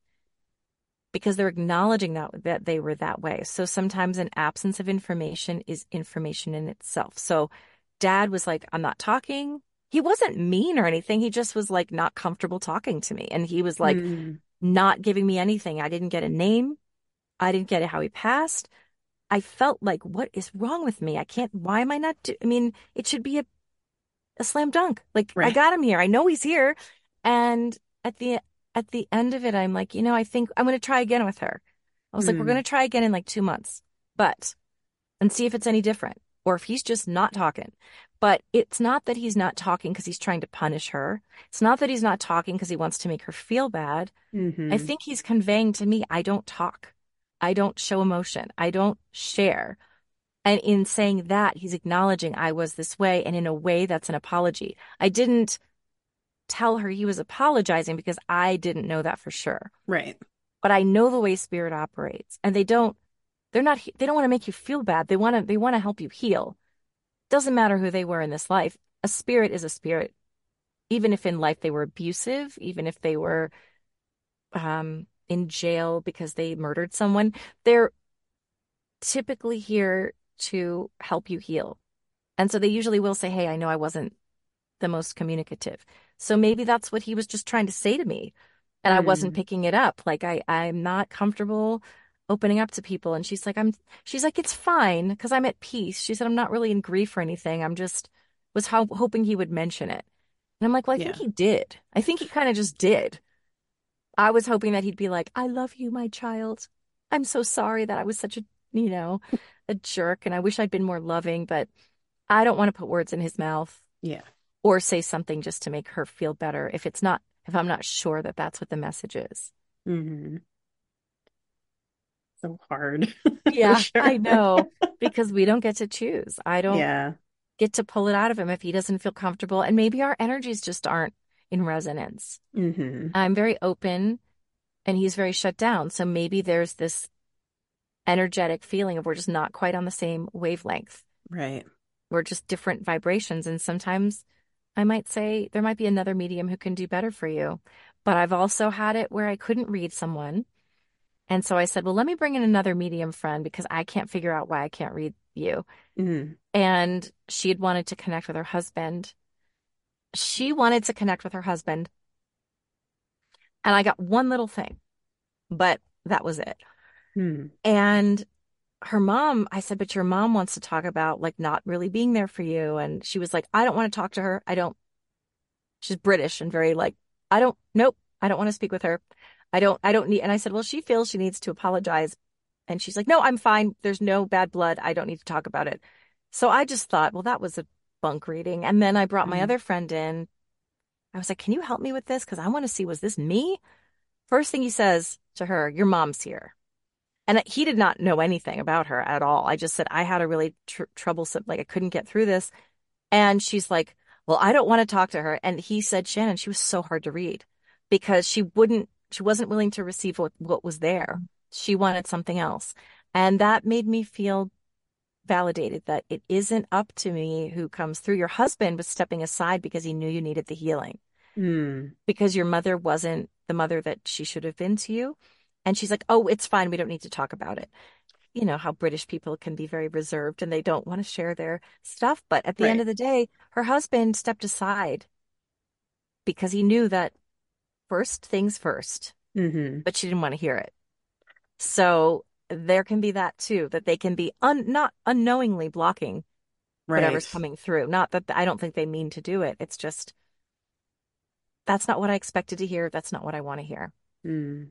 Speaker 2: because they're acknowledging that that they were that way. So sometimes an absence of information is information in itself. So dad was like, I'm not talking. He wasn't mean or anything. He just was like not comfortable talking to me. And he was like,
Speaker 1: Mm.
Speaker 2: not giving me anything. I didn't get a name. I didn't get how he passed. I felt like, what is wrong with me? I can't, why am I not do, I mean, it should be a, a slam dunk. Like I got him here. I know he's here. And at the, at the end of it, I'm like, you know, I think I'm going to try again with her. I was like, we're
Speaker 1: Mm.
Speaker 2: going to try again in like two months, but, and see if it's any different or if he's just not talking. But it's not that he's not talking because he's trying to punish her. It's not that he's not talking because he wants to make her feel bad. I
Speaker 1: Mhm.
Speaker 2: think he's conveying to me, I don't talk. I don't show emotion. I don't share. And in saying that, he's acknowledging I was this way and in a way that's an apology. I didn't tell her he was apologizing because I didn't know that for sure.
Speaker 1: Right.
Speaker 2: But I know the way spirit operates and they don't, they're not, they don't want to make you feel bad. They want to, they want to help you heal. Doesn't matter who they were in this life. A spirit is a spirit. Even if in life they were abusive, even if they were, um, in jail because they murdered someone, they're typically here to help you heal. And so they usually will say, Hey, I know I wasn't the most communicative. So maybe that's what he was just trying to say to me. And I wasn't
Speaker 1: Mm.
Speaker 2: picking it up. Like I, I'm not comfortable opening up to people. And she's like, I'm, she's like, it's fine because I'm at peace. She said, I'm not really in grief or anything. I'm just was ho- hoping he would mention it. And I'm like, well, I think he did. I think he kind of just did. I was hoping that he'd be like, I love you, my child. I'm so sorry that I was such a, you know, a jerk and I wish I'd been more loving, but I don't want to put words in his mouth
Speaker 1: Yeah.
Speaker 2: or say something just to make her feel better if it's not, if I'm not sure that that's what the message is.
Speaker 1: Mm-hmm. So hard. (laughs)
Speaker 2: Yeah,
Speaker 1: sure.
Speaker 2: I know (laughs) because we don't get to choose. I don't
Speaker 1: Yeah.
Speaker 2: get to pull it out of him if he doesn't feel comfortable. And maybe our energies just aren't in resonance.
Speaker 1: Mm-hmm.
Speaker 2: I'm very open and he's very shut down. So maybe there's this energetic feeling of we're just not quite on the same wavelength.
Speaker 1: Right.
Speaker 2: We're just different vibrations. And sometimes I might say there might be another medium who can do better for you. But I've also had it where I couldn't read someone. And so I said, well, let me bring in another medium friend because I can't figure out why I can't read you.
Speaker 1: hmm
Speaker 2: And she had wanted to connect with her husband. She wanted to connect with her husband. And I got one little thing, but that was it.
Speaker 1: Hmm.
Speaker 2: And her mom, I said, but your mom wants to talk about like not really being there for you. And she was like, I don't want to talk to her. I don't, she's British and very like, I don't, nope, I don't want to speak with her. I don't, I don't need, and I said, well, she feels she needs to apologize. And she's like, no, I'm fine. There's no bad blood. I don't need to talk about it. So I just thought, well, that was a bunk reading. And then I brought my
Speaker 1: Mhm.
Speaker 2: other friend in. I was like, can you help me with this? Because I want to see, was this me? First thing he says to her, your mom's here. And he did not know anything about her at all. I just said, I had a really tr- troublesome, like I couldn't get through this. And she's like, well, I don't want to talk to her. And he said, Shannon, she was so hard to read because she wouldn't, she wasn't willing to receive what, what was there. She wanted something else. And that made me feel validated that it isn't up to me who comes through. Your husband was stepping aside because he knew you needed the healing
Speaker 1: Mm.
Speaker 2: because your mother wasn't the mother that she should have been to you. And she's like, oh, it's fine. We don't need to talk about it. You know how British people can be very reserved and they don't want to share their stuff. But at the end of the day, her husband stepped aside because he knew that first things first,
Speaker 1: hmm
Speaker 2: but she didn't want to hear it. So there can be that too, that they can be un- not unknowingly blocking
Speaker 1: Right.
Speaker 2: whatever's coming through. Not that I don't think they mean to do it. It's just that's not what I expected to hear. That's not what I want to hear.
Speaker 1: Mm.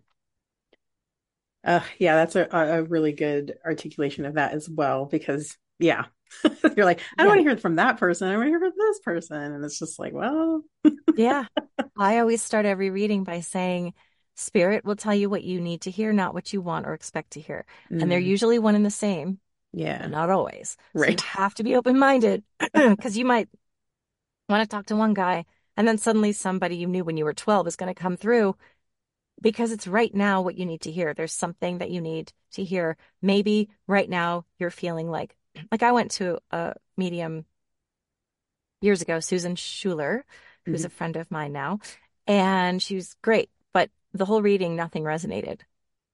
Speaker 1: Uh, yeah, that's a, a really good articulation of that as well, because yeah, (laughs) you're like, I don't
Speaker 2: Yeah.
Speaker 1: want to hear it from that person. I want to hear from this person. And it's just like, well,
Speaker 2: Yeah. (laughs) I always start every reading by saying, Spirit will tell you what you need to hear, not what you want or expect to hear. And they're
Speaker 1: mm,
Speaker 2: usually one and the same,
Speaker 1: yeah,
Speaker 2: not always. So you
Speaker 1: right.
Speaker 2: have to be open-minded (clears throat) because you might want to talk to one guy and then suddenly somebody you knew when you were 12 is going to come through because it's right now what you need to hear. There's something that you need to hear. Maybe right now you're feeling like, (clears throat) like I went to a medium years ago, Susan Schuler, who's mm-hmm. a friend of mine now, and she was great, but the whole reading, nothing resonated.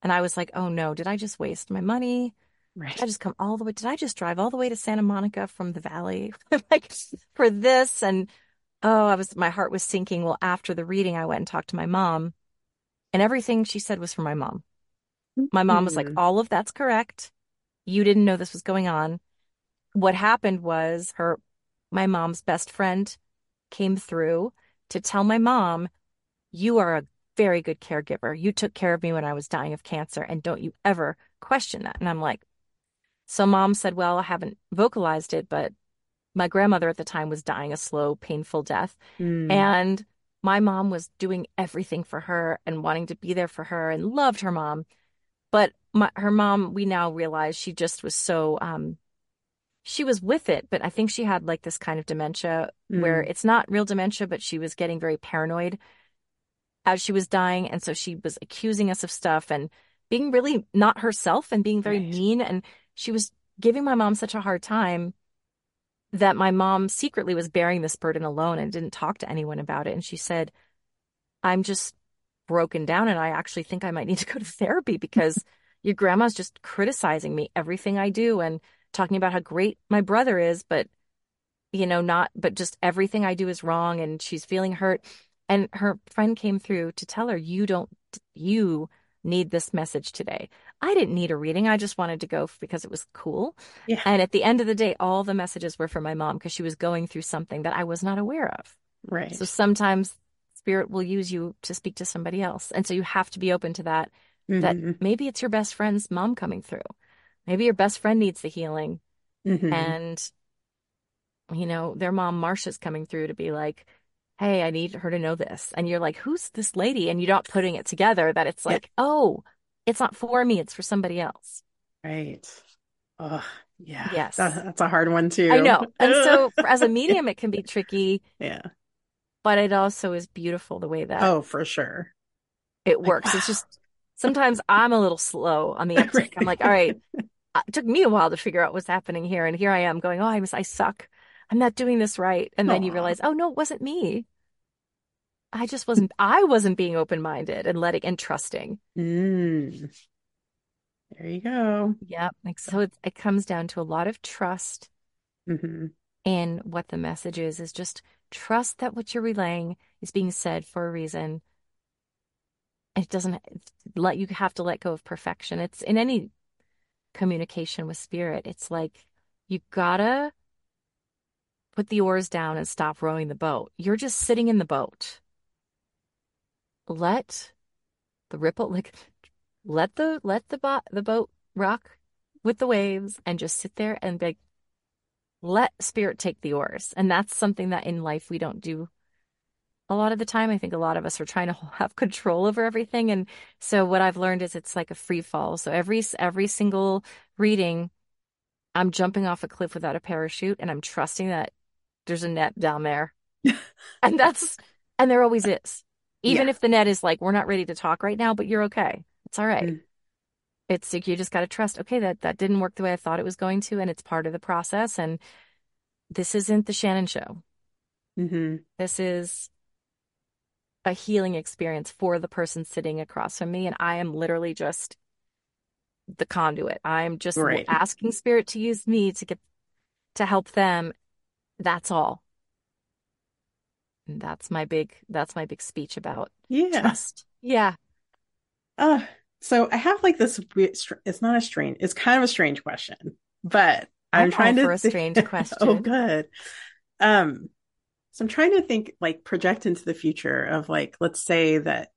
Speaker 2: And I was like, oh no, did I just waste my money?
Speaker 1: Right.
Speaker 2: Did I just come all the way? Did I just drive all the way to Santa Monica from the valley? (laughs) like for this? And oh, I was, my heart was sinking. Well, after the reading, I went and talked to my mom, and everything she said was for my mom. My mom was like,
Speaker 1: Mm.
Speaker 2: all of that's correct. You didn't know this was going on. What happened was her, my mom's best friend came through to tell my mom, you are a very good caregiver. You took care of me when I was dying of cancer, and don't you ever question that. And I'm like, so mom said, well, I haven't vocalized it, but my grandmother at the time was dying a slow, painful death.
Speaker 1: Mm.
Speaker 2: And my mom was doing everything for her and wanting to be there for her and loved her mom. But my, her mom, we now realize she just was so, um, she was with it, but I think she had like this kind of dementia where
Speaker 1: Mm.
Speaker 2: it's not real dementia, but she was getting very paranoid as she was dying. And so she was accusing us of stuff and being really not herself and being very
Speaker 1: Right.
Speaker 2: mean. And she was giving my mom such a hard time that my mom secretly was bearing this burden alone and didn't talk to anyone about it. And she said, I'm just broken down and I actually think I might need to go to therapy because (laughs) your grandma's just criticizing me, everything I do, and talking about how great my brother is, but you know, not, but just everything I do is wrong and she's feeling hurt. And her friend came through to tell her, you don't, you need this message today. I didn't need a reading. I just wanted to go because it was cool.
Speaker 1: Yeah.
Speaker 2: And at the end of the day, all the messages were for my mom because she was going through something that I was not aware of.
Speaker 1: Right.
Speaker 2: So sometimes spirit will use you to speak to somebody else. And so you have to be open to that, that
Speaker 1: Mhm.
Speaker 2: maybe it's your best friend's mom coming through. Maybe your best friend needs the healing
Speaker 1: Mhm.
Speaker 2: and you know their mom Marsha's coming through to be like hey I need her to know this and you're like who's this lady and you're not putting it together that it's
Speaker 1: Yeah.
Speaker 2: like oh it's not for me it's for somebody else
Speaker 1: Right. Oh, yeah.
Speaker 2: Yes.
Speaker 1: That- that's a hard one too.
Speaker 2: I know and so (laughs) as a medium it can be tricky
Speaker 1: yeah.
Speaker 2: but it also is beautiful the way that
Speaker 1: Oh, for sure.
Speaker 2: it
Speaker 1: Like,
Speaker 2: works it's just sometimes I'm a little slow on the (laughs) uptick I'm like all right uh, it took me a while to figure out what's happening here and here I am going oh I'm I suck I'm not doing this right and then you realize oh no it wasn't me I just wasn't I wasn't being open-minded and letting and trusting.
Speaker 1: Mm. There you go.
Speaker 2: yeah like so it, it comes down to a lot of trust.
Speaker 1: Hmm
Speaker 2: in what the message is is just trust that what you're relaying is being said for a reason. It doesn't let you have to let go of perfection. It's in any communication with spirit it's like you gotta put the oars down and stop rowing the boat. You're just sitting in the boat let the ripple like let the let the bo- the boat rock with the waves and just sit there and be like let spirit take the oars. And that's something that in life we don't do a lot of the time. I think a lot of us are trying to (laughs) have control over everything. And so what i've learned is it's like a free fall. So every every single reading i'm jumping off a cliff without a parachute and i'm trusting that there's a net down there. (laughs) And that's and there always is even
Speaker 1: Yeah.
Speaker 2: if the net is like we're not ready to talk right now but you're okay. It's all right.
Speaker 1: Mm.
Speaker 2: it's like you just got to trust okay that that didn't work the way i thought it was going to and it's part of the process and this isn't the shannon show.
Speaker 1: Hmm
Speaker 2: this is a healing experience for the person sitting across from me and i am literally just the conduit. I'm just
Speaker 1: Right.
Speaker 2: asking spirit to use me to get to help them. That's all and that's my big that's my big speech about
Speaker 1: Yeah.
Speaker 2: trust yeah
Speaker 1: Uh, so I have like this weird, it's not a strange, it's kind of a strange question, but I'm,
Speaker 2: I'm
Speaker 1: trying to
Speaker 2: for a strange (laughs) question.
Speaker 1: Oh, good. Um, so I'm trying to think, like, project into the future of like, let's say that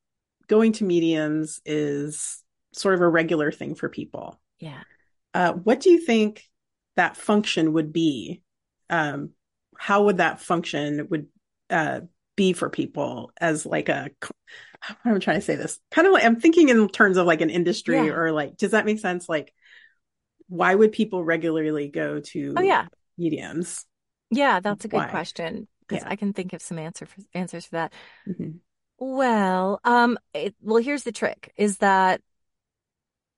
Speaker 1: going to mediums is sort of a regular thing for people.
Speaker 2: yeah
Speaker 1: Uh, what do you think that function would be? Um, how would that function would uh, be for people as like a how am I trying to say this? Kind of like I'm thinking in terms of like an industry
Speaker 2: Yeah.
Speaker 1: or like does that make sense? Like why would people regularly go to
Speaker 2: oh yeah
Speaker 1: mediums?
Speaker 2: yeah that's a good
Speaker 1: Why?
Speaker 2: question because
Speaker 1: Yeah.
Speaker 2: i can think of some answer for, answers for that
Speaker 1: Mhm.
Speaker 2: Well, um, it, well, here's the trick is that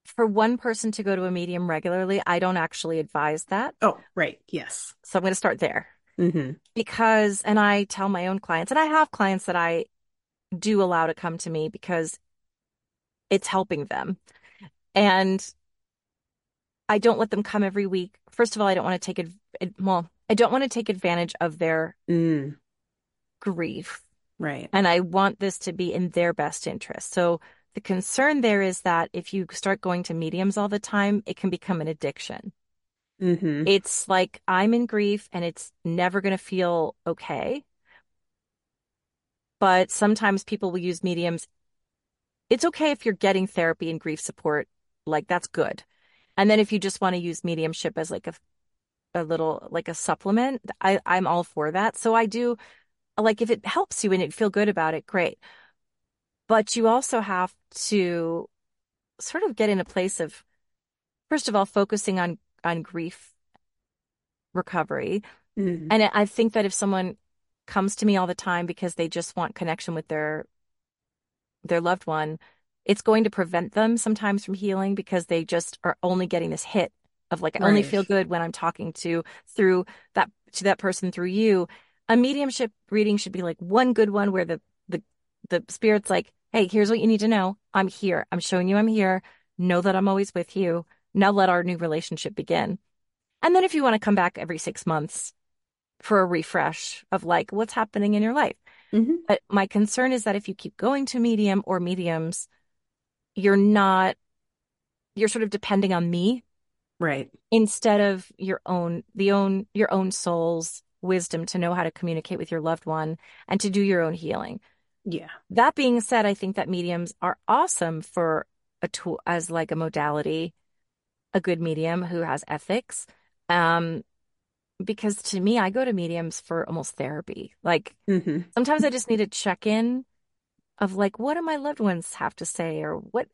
Speaker 2: for one person to go to a medium regularly, I don't actually advise that.
Speaker 1: Oh, right. Yes.
Speaker 2: So I'm going to start there
Speaker 1: hmm
Speaker 2: because, and I tell my own clients, and I have clients that I do allow to come to me because it's helping them. And I don't let them come every week. First of all, I don't want to take it, it well, I don't want to take advantage of their
Speaker 1: Mm,
Speaker 2: grief.
Speaker 1: right.
Speaker 2: And I want this to be in their best interest. So the concern there is that if you start going to mediums all the time, it can become an addiction.
Speaker 1: Hmm
Speaker 2: It's like I'm in grief and it's never going to feel okay. But sometimes people will use mediums. It's okay if you're getting therapy and grief support, like that's good. And then if you just want to use mediumship as like a a little like a supplement, I I'm all for that. So I do like if it helps you and you feel good about it, great. But you also have to sort of get in a place of first of all focusing on on grief recovery.
Speaker 1: Mm,
Speaker 2: And I think that if someone comes to me all the time because they just want connection with their their loved one, it's going to prevent them sometimes from healing because they just are only getting this hit of like I only feel good when I'm talking to through that to that person through you. A mediumship reading should be like one good one where the the the spirit's like, "Hey, here's what you need to know. I'm here. I'm showing you I'm here. Know that I'm always with you. Now let our new relationship begin." And then if you want to come back every 6 months for a refresh of like what's happening in your life.
Speaker 1: mhm.
Speaker 2: But my concern is that if you keep going to medium or mediums, you're not, you're sort of depending on me
Speaker 1: Right.
Speaker 2: instead of your own, the own, your own soul's wisdom to know how to communicate with your loved one and to do your own healing.
Speaker 1: Yeah.
Speaker 2: That being said, I think that mediums are awesome for a tool as like a modality, a good medium who has ethics. Um, because to me, I go to mediums for almost therapy. Like
Speaker 1: hmm
Speaker 2: sometimes I just need a check in of like, what do my loved ones have to say, or what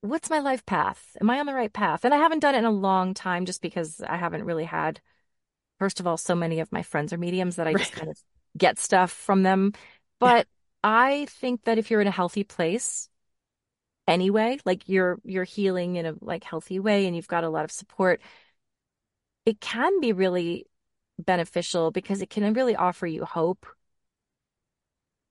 Speaker 2: what's my life path? Am I on the right path? And I haven't done it in a long time just because I haven't really had, first of all, so many of my friends are mediums that I just kind of get stuff from them. But I think that if you're in a healthy place anyway, like you're you're healing in a like healthy way and you've got a lot of support, it can be really beneficial because it can really offer you hope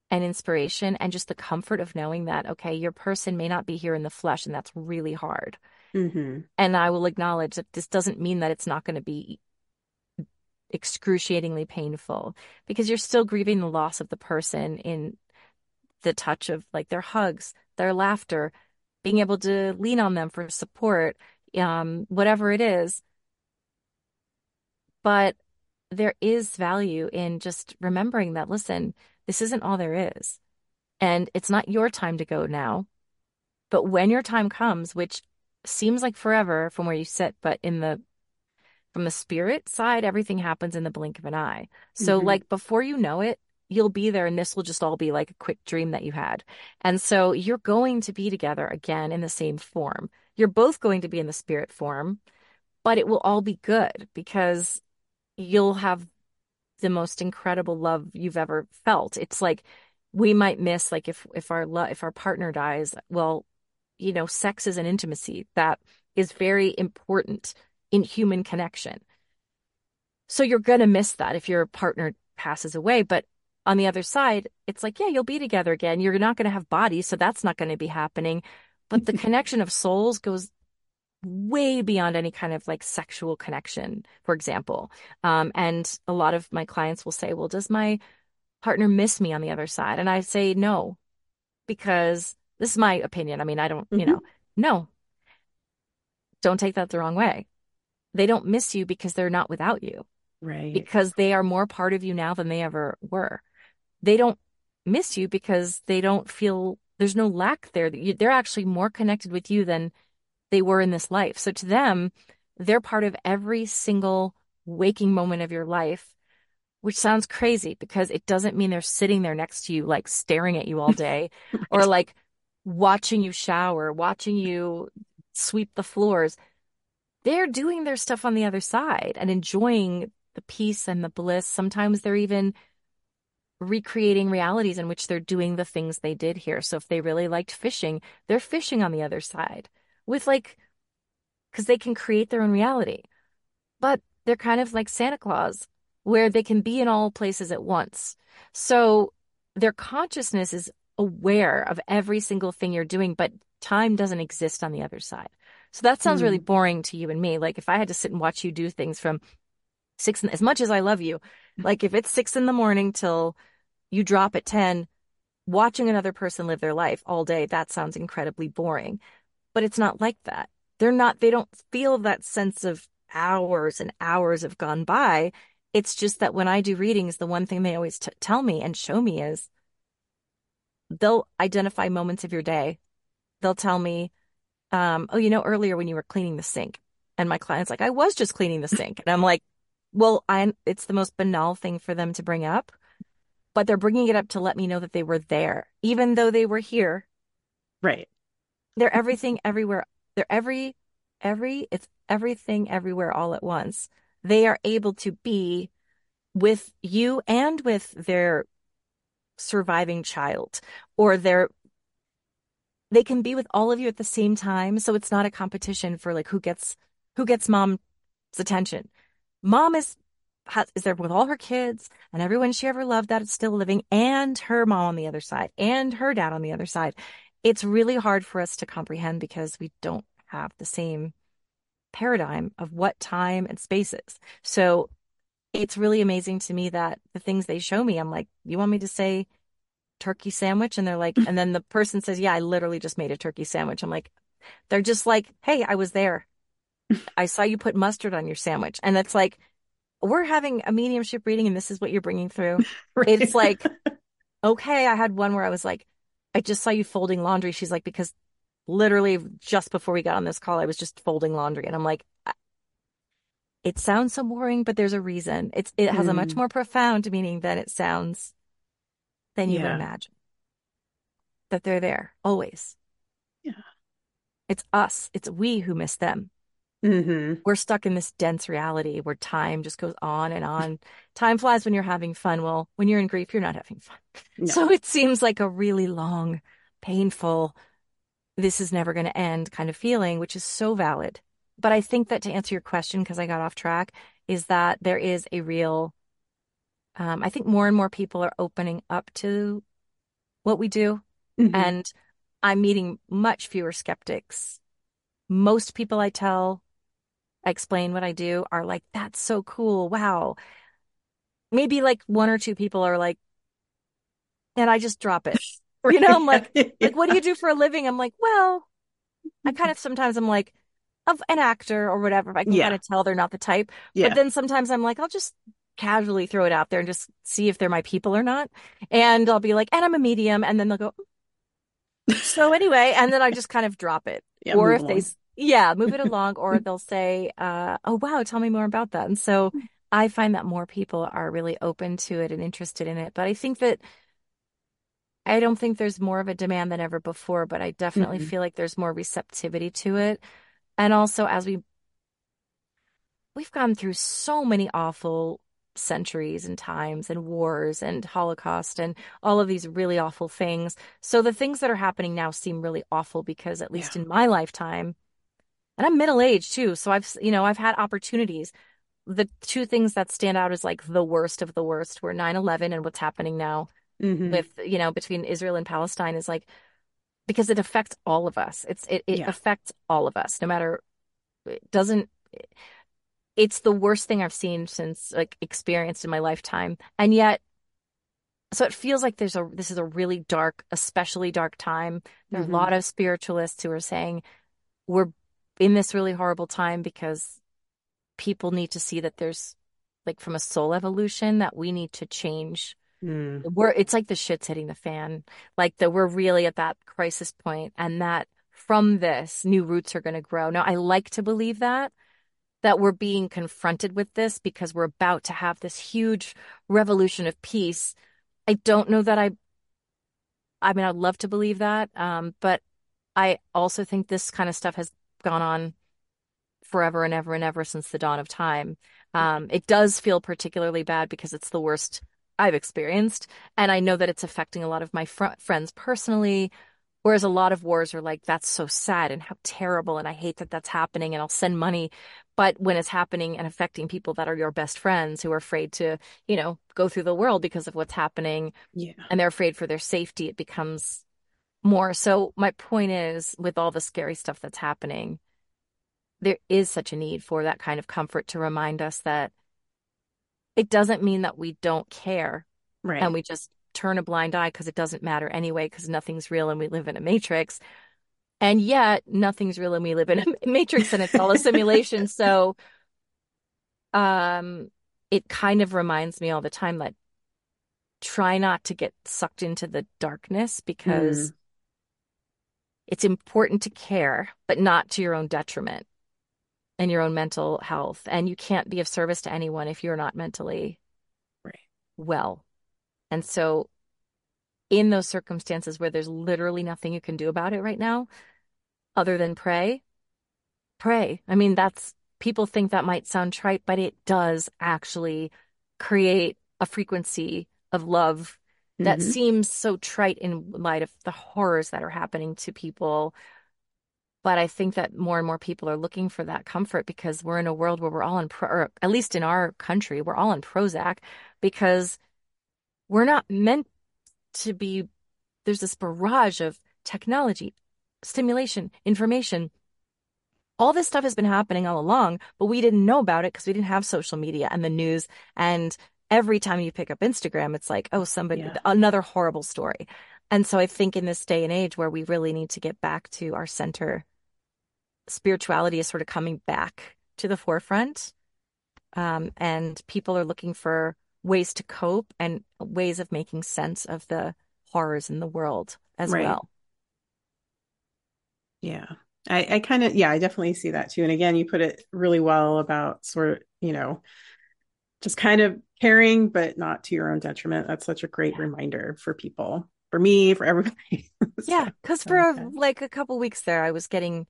Speaker 2: and inspiration and just the comfort of knowing that, okay, your person may not be here in the flesh, and that's really hard.
Speaker 1: hmm
Speaker 2: And I will acknowledge that this doesn't mean that it's not going to be excruciatingly painful because you're still grieving the loss of the person in the touch of like their hugs, their laughter, being able to lean on them for support, um, whatever it is. But there is value in just remembering that, listen, this isn't all there is. And it's not your time to go now. But when your time comes, which seems like forever from where you sit, but in the from the spirit side, everything happens in the blink of an eye. So
Speaker 1: Mhm.
Speaker 2: like before you know it, you'll be there and this will just all be like a quick dream that you had. And so you're going to be together again in the same form. You're both going to be in the spirit form, but it will all be good because you'll have the most incredible love you've ever felt. It's like we might miss like if if our lo- if our partner dies, well, you know, sex is an intimacy that is very important in human connection. So you're going to miss that if your partner passes away, but on the other side, it's like, yeah, you'll be together again. You're not going to have bodies, so that's not going to be happening. But the (laughs) connection of souls goes way beyond any kind of like sexual connection, for example. Um, and a lot of my clients will say, well, does my partner miss me on the other side? And I say, no, because this is my opinion. I mean, I don't, you
Speaker 1: Mhm.
Speaker 2: know, no, don't take that the wrong way. They don't miss you because they're not without you,
Speaker 1: Right.
Speaker 2: because they are more part of you now than they ever were. They don't miss you because they don't feel there's no lack there. They're actually more connected with you than they were in this life. So to them, they're part of every single waking moment of your life, which sounds crazy because it doesn't mean they're sitting there next to you, like staring at you all (laughs) day or like watching you shower, watching you sweep the floors. They're doing their stuff on the other side and enjoying the peace and the bliss. Sometimes they're even recreating realities in which they're doing the things they did here. So if they really liked fishing, they're fishing on the other side with like, because they can create their own reality. But they're kind of like Santa Claus, where they can be in all places at once. So their consciousness is aware of every single thing you're doing, but time doesn't exist on the other side. So that sounds really
Speaker 1: Mm.
Speaker 2: boring to you and me. Like if I had to sit and watch you do things from six, as much as I love you, like if it's six in the morning till you drop at 10, watching another person live their life all day, that sounds incredibly boring. But it's not like that. They're not, they don't feel that sense of hours and hours have gone by. It's just that when I do readings, the one thing they always t tell me and show me is they'll identify moments of your day. They'll tell me, um, oh, you know, earlier when you were cleaning the sink, and my client's like, I was just cleaning the sink. And I'm like, well, I it's the most banal thing for them to bring up, but they're bringing it up to let me know that they were there, even though they were here.
Speaker 1: Right.
Speaker 2: They're everything everywhere. They're every, every, it's everything everywhere all at once. They are able to be with you and with their surviving child or their, they can be with all of you at the same time. So it's not a competition for like who gets, who gets mom's attention. Mom is, has, is there with all her kids and everyone she ever loved that is still living and her mom on the other side and her dad on the other side. It's really hard for us to comprehend because we don't have the same paradigm of what time and space is. So it's really amazing to me that the things they show me, I'm like, you want me to say turkey sandwich? And they're like, (laughs) and then the person says, yeah, I literally just made a turkey sandwich. I'm like, they're just like, hey, I was there. I saw you put mustard on your sandwich. And it's like, we're having a mediumship reading and this is what you're bringing through. (laughs) right. It's like, okay, I had one where I was like, I just saw you folding laundry. She's like, because literally just before we got on this call, I was just folding laundry. And I'm like, it sounds so boring, but there's a reason. It's it has mm. a much mm. more profound meaning than it sounds than you yeah. would imagine. That they're there always.
Speaker 1: Yeah.
Speaker 2: It's us. It's we who miss them.
Speaker 1: Mm-hmm.
Speaker 2: We're stuck in this dense reality where time just goes on and on. time flies when you're having fun. Well, when you're in grief, you're not having fun. (laughs) No. So it seems like a really long, painful, this is never going to end kind of feeling, which is so valid. But I think that to answer your question, because I got off track, is that there is a real, um, I think more and more people are opening up to what we do. Mm-hmm. And I'm meeting much fewer skeptics. Most people I tell, explain what I do, are like, that's so cool. Wow. Maybe like one or two people are like, and I just drop it. (laughs) (laughs) You know, I'm like, yeah. like, what do you do for a living? I'm like, well, I kind of (laughs) sometimes I'm like, of an actor or whatever. I can yeah. kind of tell they're not the type. Yeah. But then sometimes I'm like, I'll just casually throw it out there and just see if they're my people or not. And I'll be like, and I'm a medium. And then they'll go, mm. so anyway, and then I just kind of drop it. Yeah, or if along. they, yeah, move it (laughs) along, or they'll say, uh, oh, wow, tell me more about that. And so I find that more people are really open to it and interested in it. But I think that I don't think there's more of a demand than ever before, but I definitely mm-hmm. feel like there's more receptivity to it. And also as we we've gone through so many awful centuries and times and wars and holocaust and all of these really awful things. So the things that are happening now seem really awful because at least yeah. in my lifetime and I'm middle aged too, so I've you know, I've had opportunities. The two things that stand out as like the worst of the worst were 9/11 and what's happening now mm-hmm. with you know between Israel and Palestine is like because it affects all of us. It's it, it yeah. affects all of us, no matter it doesn't it's the worst thing I've seen since like experienced in my lifetime. And yet so it feels like there's a this is a really dark, especially dark time. There are mm-hmm. a lot of spiritualists who are saying we're in this really horrible time because people need to see that there's like from a soul evolution that we need to change
Speaker 1: Mm.
Speaker 2: We're it's like the shit's hitting the fan. Like that we're really at that crisis point and that from this new roots are going to grow. Now I like to believe that that we're being confronted with this because we're about to have this huge revolution of peace. I don't know that I I mean I'd love to believe that um but I also think this kind of stuff has gone on forever and ever and ever since the dawn of time. Um, it does feel particularly bad because it's the worst I've experienced. And I know that it's affecting a lot of my fr- friends personally. Whereas a lot of wars are like, that's so sad and how terrible. And I hate that that's happening and I'll send money. But when it's happening and affecting people that are your best friends who are afraid to, you know, go through the world because of what's happening
Speaker 1: yeah.
Speaker 2: and they're afraid for their safety, it becomes more. So my point is with all the scary stuff that's happening, there is such a need for that kind of comfort to remind us that it doesn't mean that we don't care
Speaker 1: right.
Speaker 2: and we just turn a blind eye because it doesn't matter anyway because nothing's real and we live in a matrix and yet nothing's real and we live in a (laughs) matrix and it's all a simulation (laughs) so um it kind of reminds me all the time that try not to get sucked into the darkness because mm. It's important to care but not to your own detriment and your own mental health. And you can't be of service to anyone if you're not mentally
Speaker 1: right.
Speaker 2: well. And so, in those circumstances where there's literally nothing you can do about it right now, other than pray, pray. I mean, that's people think that might sound trite, but it does actually create a frequency of love that mm-hmm. seems so trite in light of the horrors that are happening to people but I think that more and more people are looking for that comfort because we're in a world where we're all in, pro- or at least in our country, we're all in Prozac because we're not meant to be. There's this barrage of technology, stimulation, information. All this stuff has been happening all along, but we didn't know about it because we didn't have social media and the news and every time you pick up Instagram, it's like, oh, somebody,
Speaker 1: Yeah.
Speaker 2: another horrible story. And so I think in this day and age where we really need to get back to our center, spirituality is sort of coming back to the forefront. Um, and people are looking for ways to cope and ways of making sense of the horrors in the world as
Speaker 1: Right.
Speaker 2: well.
Speaker 1: Yeah. I, I kind of, yeah, I definitely see that too. And again, you put it really well about sort of, you know, just kind of caring, but not to your own detriment. That's such a great reminder for people, for me, for everybody. (laughs) So,
Speaker 2: Yeah, because for
Speaker 1: okay.
Speaker 2: like a couple weeks there, I was getting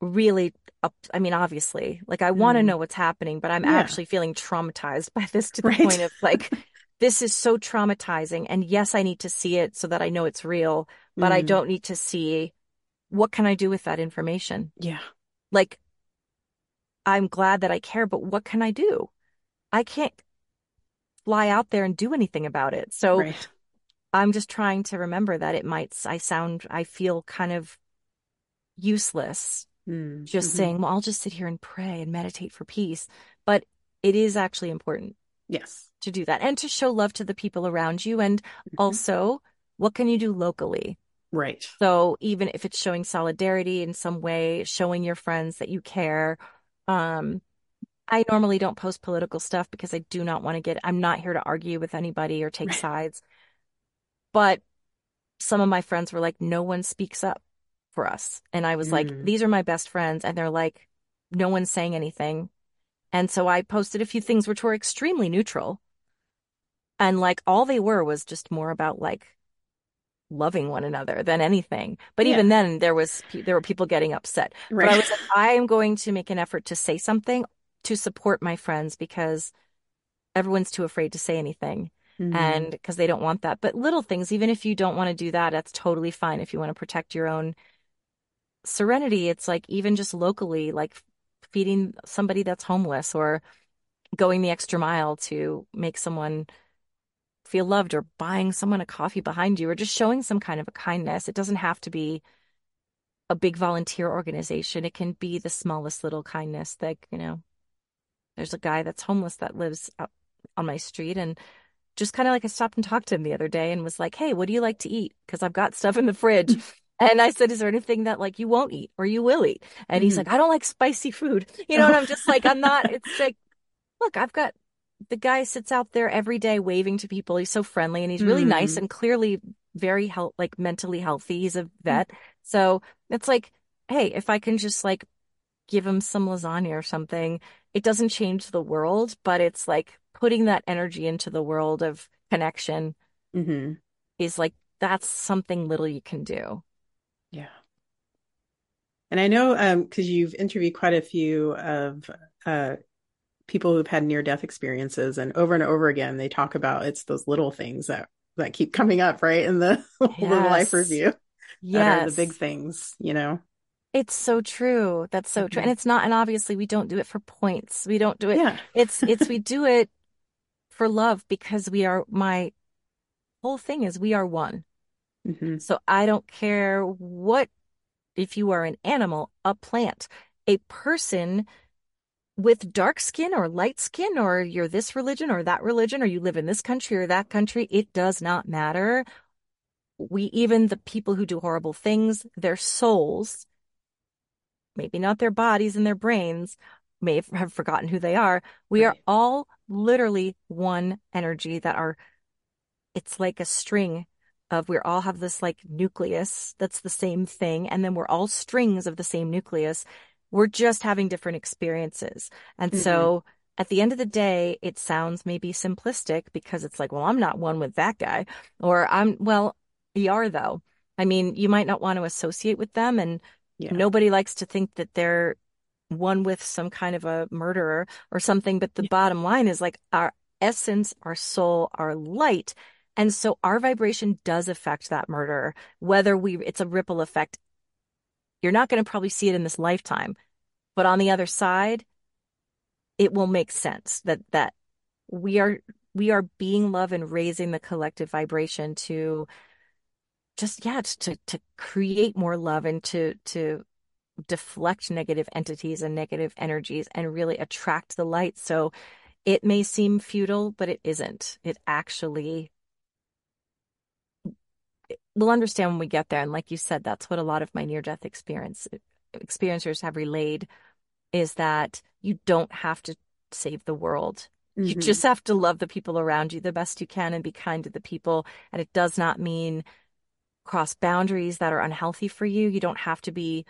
Speaker 2: really up. I mean, obviously, like I want to
Speaker 1: Mm.
Speaker 2: know what's happening, but I'm
Speaker 1: Yeah.
Speaker 2: actually feeling traumatized by this to the
Speaker 1: Right.
Speaker 2: point of like, this is so traumatizing. And yes, I need to see it so that I know it's real, but I
Speaker 1: Mm.
Speaker 2: don't need to see what can I do with that information?
Speaker 1: Yeah.
Speaker 2: Like, I'm glad that I care, but what can I do? I can't fly out there and do anything about it. So
Speaker 1: Right.
Speaker 2: I'm just trying to remember that it might, I sound, I feel kind of useless
Speaker 1: Mm.
Speaker 2: just
Speaker 1: Mhm.
Speaker 2: saying, well, I'll just sit here and pray and meditate for peace. But it is actually important
Speaker 1: Yes.
Speaker 2: to do that and to show love to the people around you. And
Speaker 1: Mhm.
Speaker 2: also, what can you do locally?
Speaker 1: Right.
Speaker 2: So even if it's showing solidarity in some way, showing your friends that you care. Um, I normally don't post political stuff because I do not want to get, I'm not here to argue with anybody or take
Speaker 1: Right.
Speaker 2: sides. But some of my friends were like, no one speaks up for us. And I was like,
Speaker 1: Mm.
Speaker 2: these are my best friends. And they're like, no one's saying anything. And so I posted a few things which were extremely neutral. And like all they were was just more about like loving one another than anything. But even then there was there were people getting upset. But I was like, I am going to make an effort to say something to support my friends because everyone's too afraid to say anything
Speaker 1: Mhm.
Speaker 2: and because they don't want that. But little things, even if you don't want to do that, that's totally fine. If you want to protect your own serenity, it's like even just locally, like feeding somebody that's homeless or going the extra mile to make someone feel loved or buying someone a coffee behind you or just showing some kind of a kindness. It doesn't have to be a big volunteer organization. It can be the smallest little kindness. Like, you know, there's a guy that's homeless that lives out on my street and just kind of like I stopped and talked to him the other day and was like, "Hey, what do you like to eat?" Because I've got stuff in the fridge. (laughs) And I said, "Is there anything that like you won't eat or you will eat?" And he's
Speaker 1: Mhm.
Speaker 2: like, "I don't like spicy food." (laughs) You know, and I'm just like, I'm not. It's like, look, I've got the guy sits out there every day waving to people. He's so friendly and he's really nice
Speaker 1: Mm.
Speaker 2: and clearly very health, like mentally healthy. He's a vet, so it's like, hey, if I can just like give him some lasagna or something, it doesn't change the world, but it's like putting that energy into the world of connection
Speaker 1: Mhm.
Speaker 2: is like that's something little you can do.
Speaker 1: Yeah. And I know um because you've interviewed quite a few of uh people who've had near death experiences and over and over again they talk about it's those little things that that keep coming up, right? In the (laughs) the life review that are the big things, you know.
Speaker 2: It's so true. That's so true. And it's not, and obviously we don't do it for points. We don't do it.
Speaker 1: Yeah.
Speaker 2: It's, it's, we (laughs) do it for love because we are, my whole thing is we are one.
Speaker 1: hmm
Speaker 2: So I don't care what, if you are an animal, a plant, a person with dark skin or light skin, or you're this religion or that religion, or you live in this country or that country, it does not matter. We, even the people who do horrible things, their souls, maybe not their bodies and their brains, may have- forgotten who they are. We are all literally one energy that are, it's like a string of we all have this like nucleus that's the same thing, and then we're all strings of the same nucleus. We're just having different experiences. And
Speaker 1: Mhm.
Speaker 2: so at the end of the day, it sounds maybe simplistic because it's like, well, I'm not one with that guy, or I'm, well, you are though. I mean, you might not want to associate with them, and
Speaker 1: Yeah.
Speaker 2: nobody likes to think that they're one with some kind of a murderer or something. But the
Speaker 1: Yeah.
Speaker 2: bottom line is like our essence, our soul, our light. And so our vibration does affect that murderer, whether we, it's a ripple effect. You're not going to probably see it in this lifetime, but on the other side, it will make sense that, that we are, we are being love and raising the collective vibration to just, yeah, to, to create more love and to, to deflect negative entities and negative energies and really attract the light. So it may seem futile, but it isn't. It actually we'll understand when we get there. And like you said, that's what a lot of my near death experience experiencers have relayed is that you don't have to save the world. Mm-hmm. You just have to love the people around you the best you can and be kind to the people. And it does not mean cross boundaries that are unhealthy for you. You don't have to be,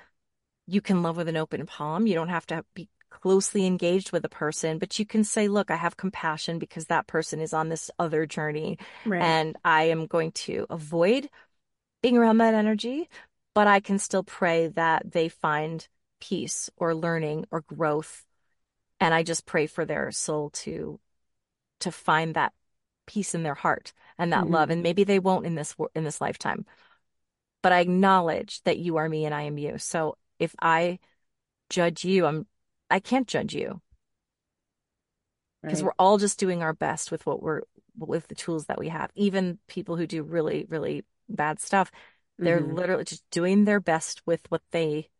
Speaker 2: you can love with an open palm. You don't have to be closely engaged with a person, but you can say, look, I have compassion because that person is on this other journey. Right. And I am going to avoid being around that energy, but I can still pray that they find peace or learning or growth. And I just pray for their soul to to find that peace in their heart and that mm-hmm. love. And maybe they won't in this in this lifetime. But I acknowledge that you are me and I am you. So if I judge you, I'm I can't judge you. Because right. we're all just doing our best with what we're with the tools that we have. Even people who do really, really bad stuff, they're mm-hmm. literally just doing their best with what they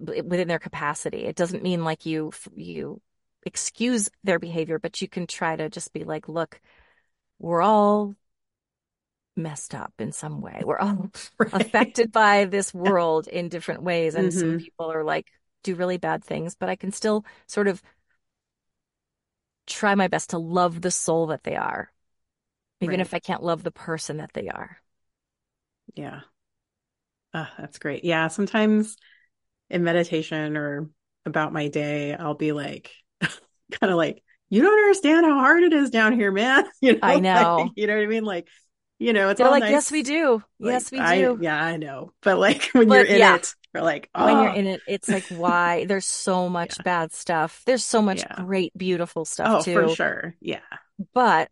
Speaker 2: within their capacity. It doesn't mean like you you excuse their behavior, but you can try to just be like, look, we're all messed up in some way. We're all (laughs) right. affected by this (laughs) world in different ways. And mm-hmm. some people are like, do really bad things, but I can still sort of try my best to love the soul that they are, even right. if I can't love the person that they are.
Speaker 1: Yeah. Oh, that's great. Yeah. Sometimes in meditation or about my day, I'll be like, (laughs) kind of like, you don't understand how hard it is down here, man. (laughs) You know,
Speaker 2: I know. (laughs)
Speaker 1: Like, you know what I mean? Like, you know, it's
Speaker 2: They're
Speaker 1: all
Speaker 2: like,
Speaker 1: nice.
Speaker 2: yes, we do. Like, yes, we do.
Speaker 1: I, yeah, I know. But like when but, you're in yeah. it, you're like, oh.
Speaker 2: when you're in it, it's like, why? There's so much yeah. bad stuff. There's so much yeah. great, beautiful stuff
Speaker 1: oh,
Speaker 2: too.
Speaker 1: for sure. Yeah.
Speaker 2: But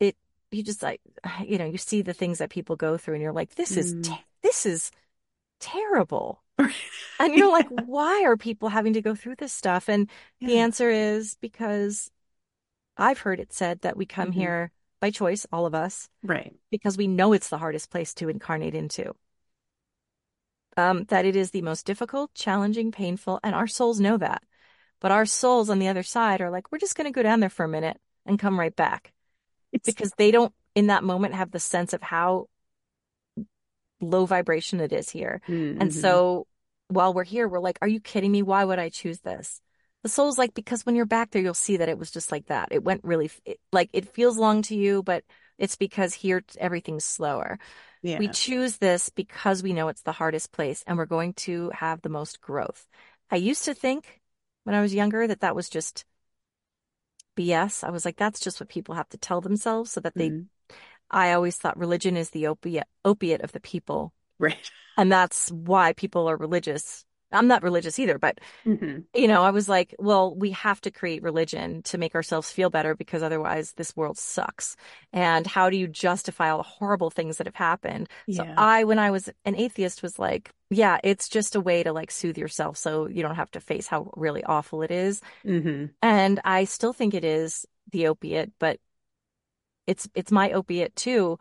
Speaker 2: it, you just like, (sighs) you know, you see the things that people go through, and you're like, this is, mm. this is terrible. (laughs) and you're like, why are people having to go through this stuff? And the answer is because I've heard it said that we come mm-hmm. here by choice, all of us.
Speaker 1: Right.
Speaker 2: Because we know it's the hardest place to incarnate into. Um, that it is the most difficult, challenging, painful, and our souls know that. But our souls on the other side are like, we're just going to go down there for a minute and come right back. It's... Because they don't, in that moment, have the sense of how low vibration it is here. Mm-hmm. And so while we're here, we're like, are you kidding me? Why would I choose this? The soul's like, because when you're back there, you'll see that it was just like that. It went really, it, like, it feels long to you, but it's because here everything's slower. Yeah. We choose this because we know it's the hardest place and we're going to have the most growth. I used to think when I was younger that that was just BS. I was like, that's just what people have to tell themselves so that they. Mm-hmm. I always thought religion is the opiate opiate of the people.
Speaker 1: Right.
Speaker 2: And that's why people are religious I'm not religious either, but mm-hmm. you know, I was like, well, we have to create religion to make ourselves feel better because otherwise this world sucks. And how do you justify all the horrible things that have happened? Yeah. So I, when I was an atheist, was like, yeah, it's just a way to like soothe yourself so you don't have to face how really awful it is. Mm-hmm. And I still think it is the opiate, but it's it's my opiate too.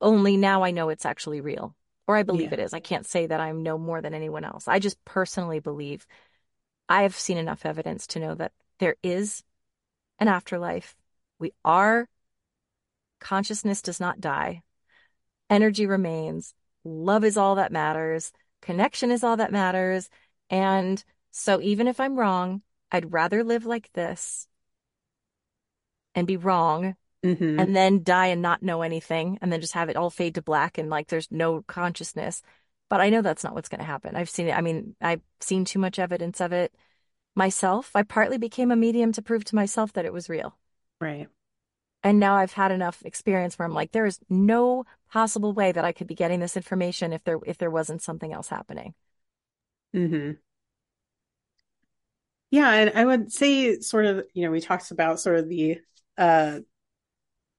Speaker 2: Only now I know it's actually real or I believe yeah. it is. I can't say that i'm no more than anyone else. I just personally believe I have seen enough evidence to know that there is an afterlife. We are, consciousness does not die, energy remains, love is all that matters, connection is all that matters. And so even if I'm wrong, I'd rather live like this and be wrong mm-hmm. and then die and not know anything and then just have it all fade to black and like there's no consciousness. But I know that's not what's going to happen. I've seen it. I mean, I've seen too much evidence of it myself. I partly became a medium to prove to myself that it was real.
Speaker 1: Right.
Speaker 2: And now I've had enough experience where I'm like, there is no possible way that I could be getting this information if there if there wasn't something else happening.
Speaker 1: Hmm. Yeah, and I would say, sort of, you know, we talked about sort of the uh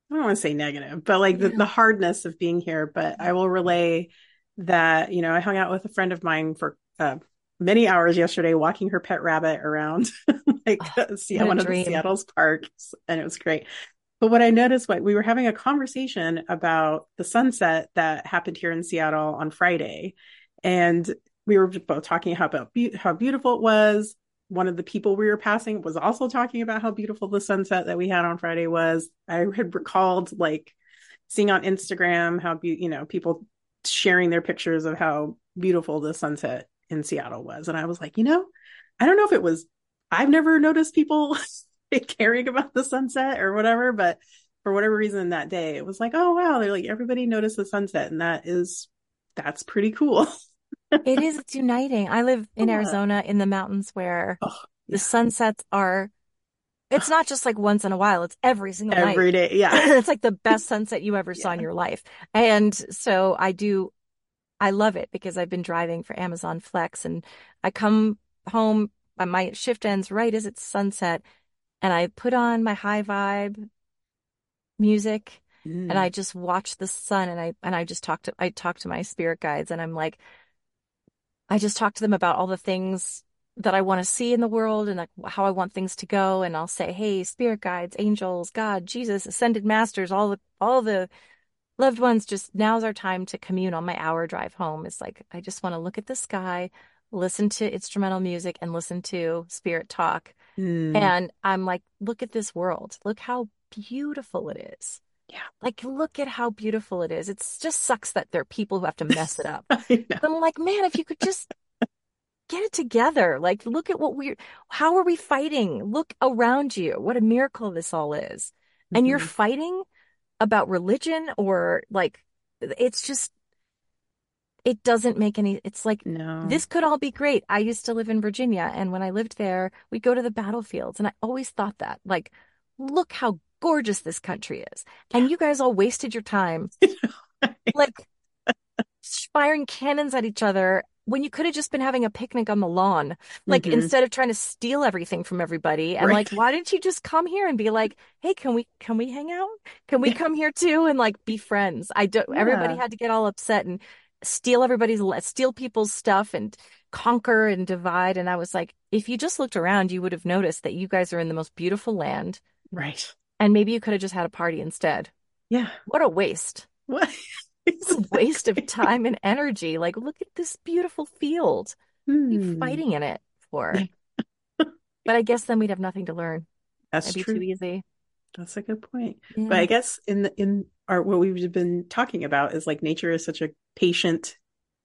Speaker 1: I don't want to say negative, but like the, the hardness of being here. But I will relay that, you know, I hung out with a friend of mine for uh, many hours yesterday walking her pet rabbit around (laughs) like oh, (laughs) see one of the Seattle's parks and it was great. But what I noticed what we were having a conversation about the sunset that happened here in Seattle on Friday and we were both talking how about be- how beautiful it was one of the people we were passing was also talking about how beautiful the sunset that we had on Friday was. I had recalled like seeing on Instagram how be- you know people sharing their pictures of how beautiful the sunset in Seattle was, and I was like, you know, I don't know if it was I've never noticed people (laughs) caring about the sunset or whatever, but for whatever reason that day it was like, oh wow, they're like everybody noticed the sunset, and that is that's pretty cool. (laughs)
Speaker 2: it is it's uniting. I live (laughs) in yeah. Arizona in the mountains where oh, yeah. the sunsets are it's not just like once in a while, it's every single
Speaker 1: every
Speaker 2: night.
Speaker 1: day. Yeah. (laughs)
Speaker 2: it's like the best sunset you ever saw in your life. And so I do I love it because I've been driving for Amazon Flex and I come home my shift ends right as it's sunset and I put on my high vibe music mm. and I just watch the sun and I and I just talk to I talk to my spirit guides and I'm like I just talk to them about all the things that I want to see in the world and like how I want things to go. And I'll say, Hey, spirit guides, angels, God, Jesus, ascended masters, all the, all the loved ones, just now's our time to commune on my hour drive home. It's like, I just want to look at the sky, listen to instrumental music and listen to spirit talk. Mm. And I'm like, look at this world. Look how beautiful it is.
Speaker 1: Yeah.
Speaker 2: Like, look at how beautiful it is. It just sucks that there are people who have to mess it up. (laughs) I'm like, man, if you could just get it together. Like, look at what we're, how are we fighting? Look around you. What a miracle this all is. Mm-hmm. And you're mm-hmm. fighting about religion or like, it's just, it doesn't make any, it's like,
Speaker 1: no.
Speaker 2: this could all be great. I used to live in Virginia. And when I lived there, we'd go to the battlefields. And I always thought that, like, look how gorgeous this country is. And you guys all wasted your time (laughs) like firing cannons at each other when you could have just been having a picnic on the lawn. Like mm-hmm. instead of trying to steal everything from everybody. And right. like, why didn't you just come here and be like, hey, can we can we hang out? Can we come here too and like be friends? I don't yeah. everybody had to get all upset and steal everybody's steal people's stuff and conquer and divide. And I was like, if you just looked around, you would have noticed that you guys are in the most beautiful land.
Speaker 1: Right.
Speaker 2: And maybe you could have just had a party instead.
Speaker 1: Yeah.
Speaker 2: What a waste.
Speaker 1: What?
Speaker 2: it's a waste of time and energy. Like, look at this beautiful field. Hmm. You fighting in it for. (laughs) but I guess then we'd have nothing to learn.
Speaker 1: That's
Speaker 2: That'd
Speaker 1: true.
Speaker 2: Too easy.
Speaker 1: That's a good point. Yeah. But I guess in the, in our what we've been talking about is like nature is such a patient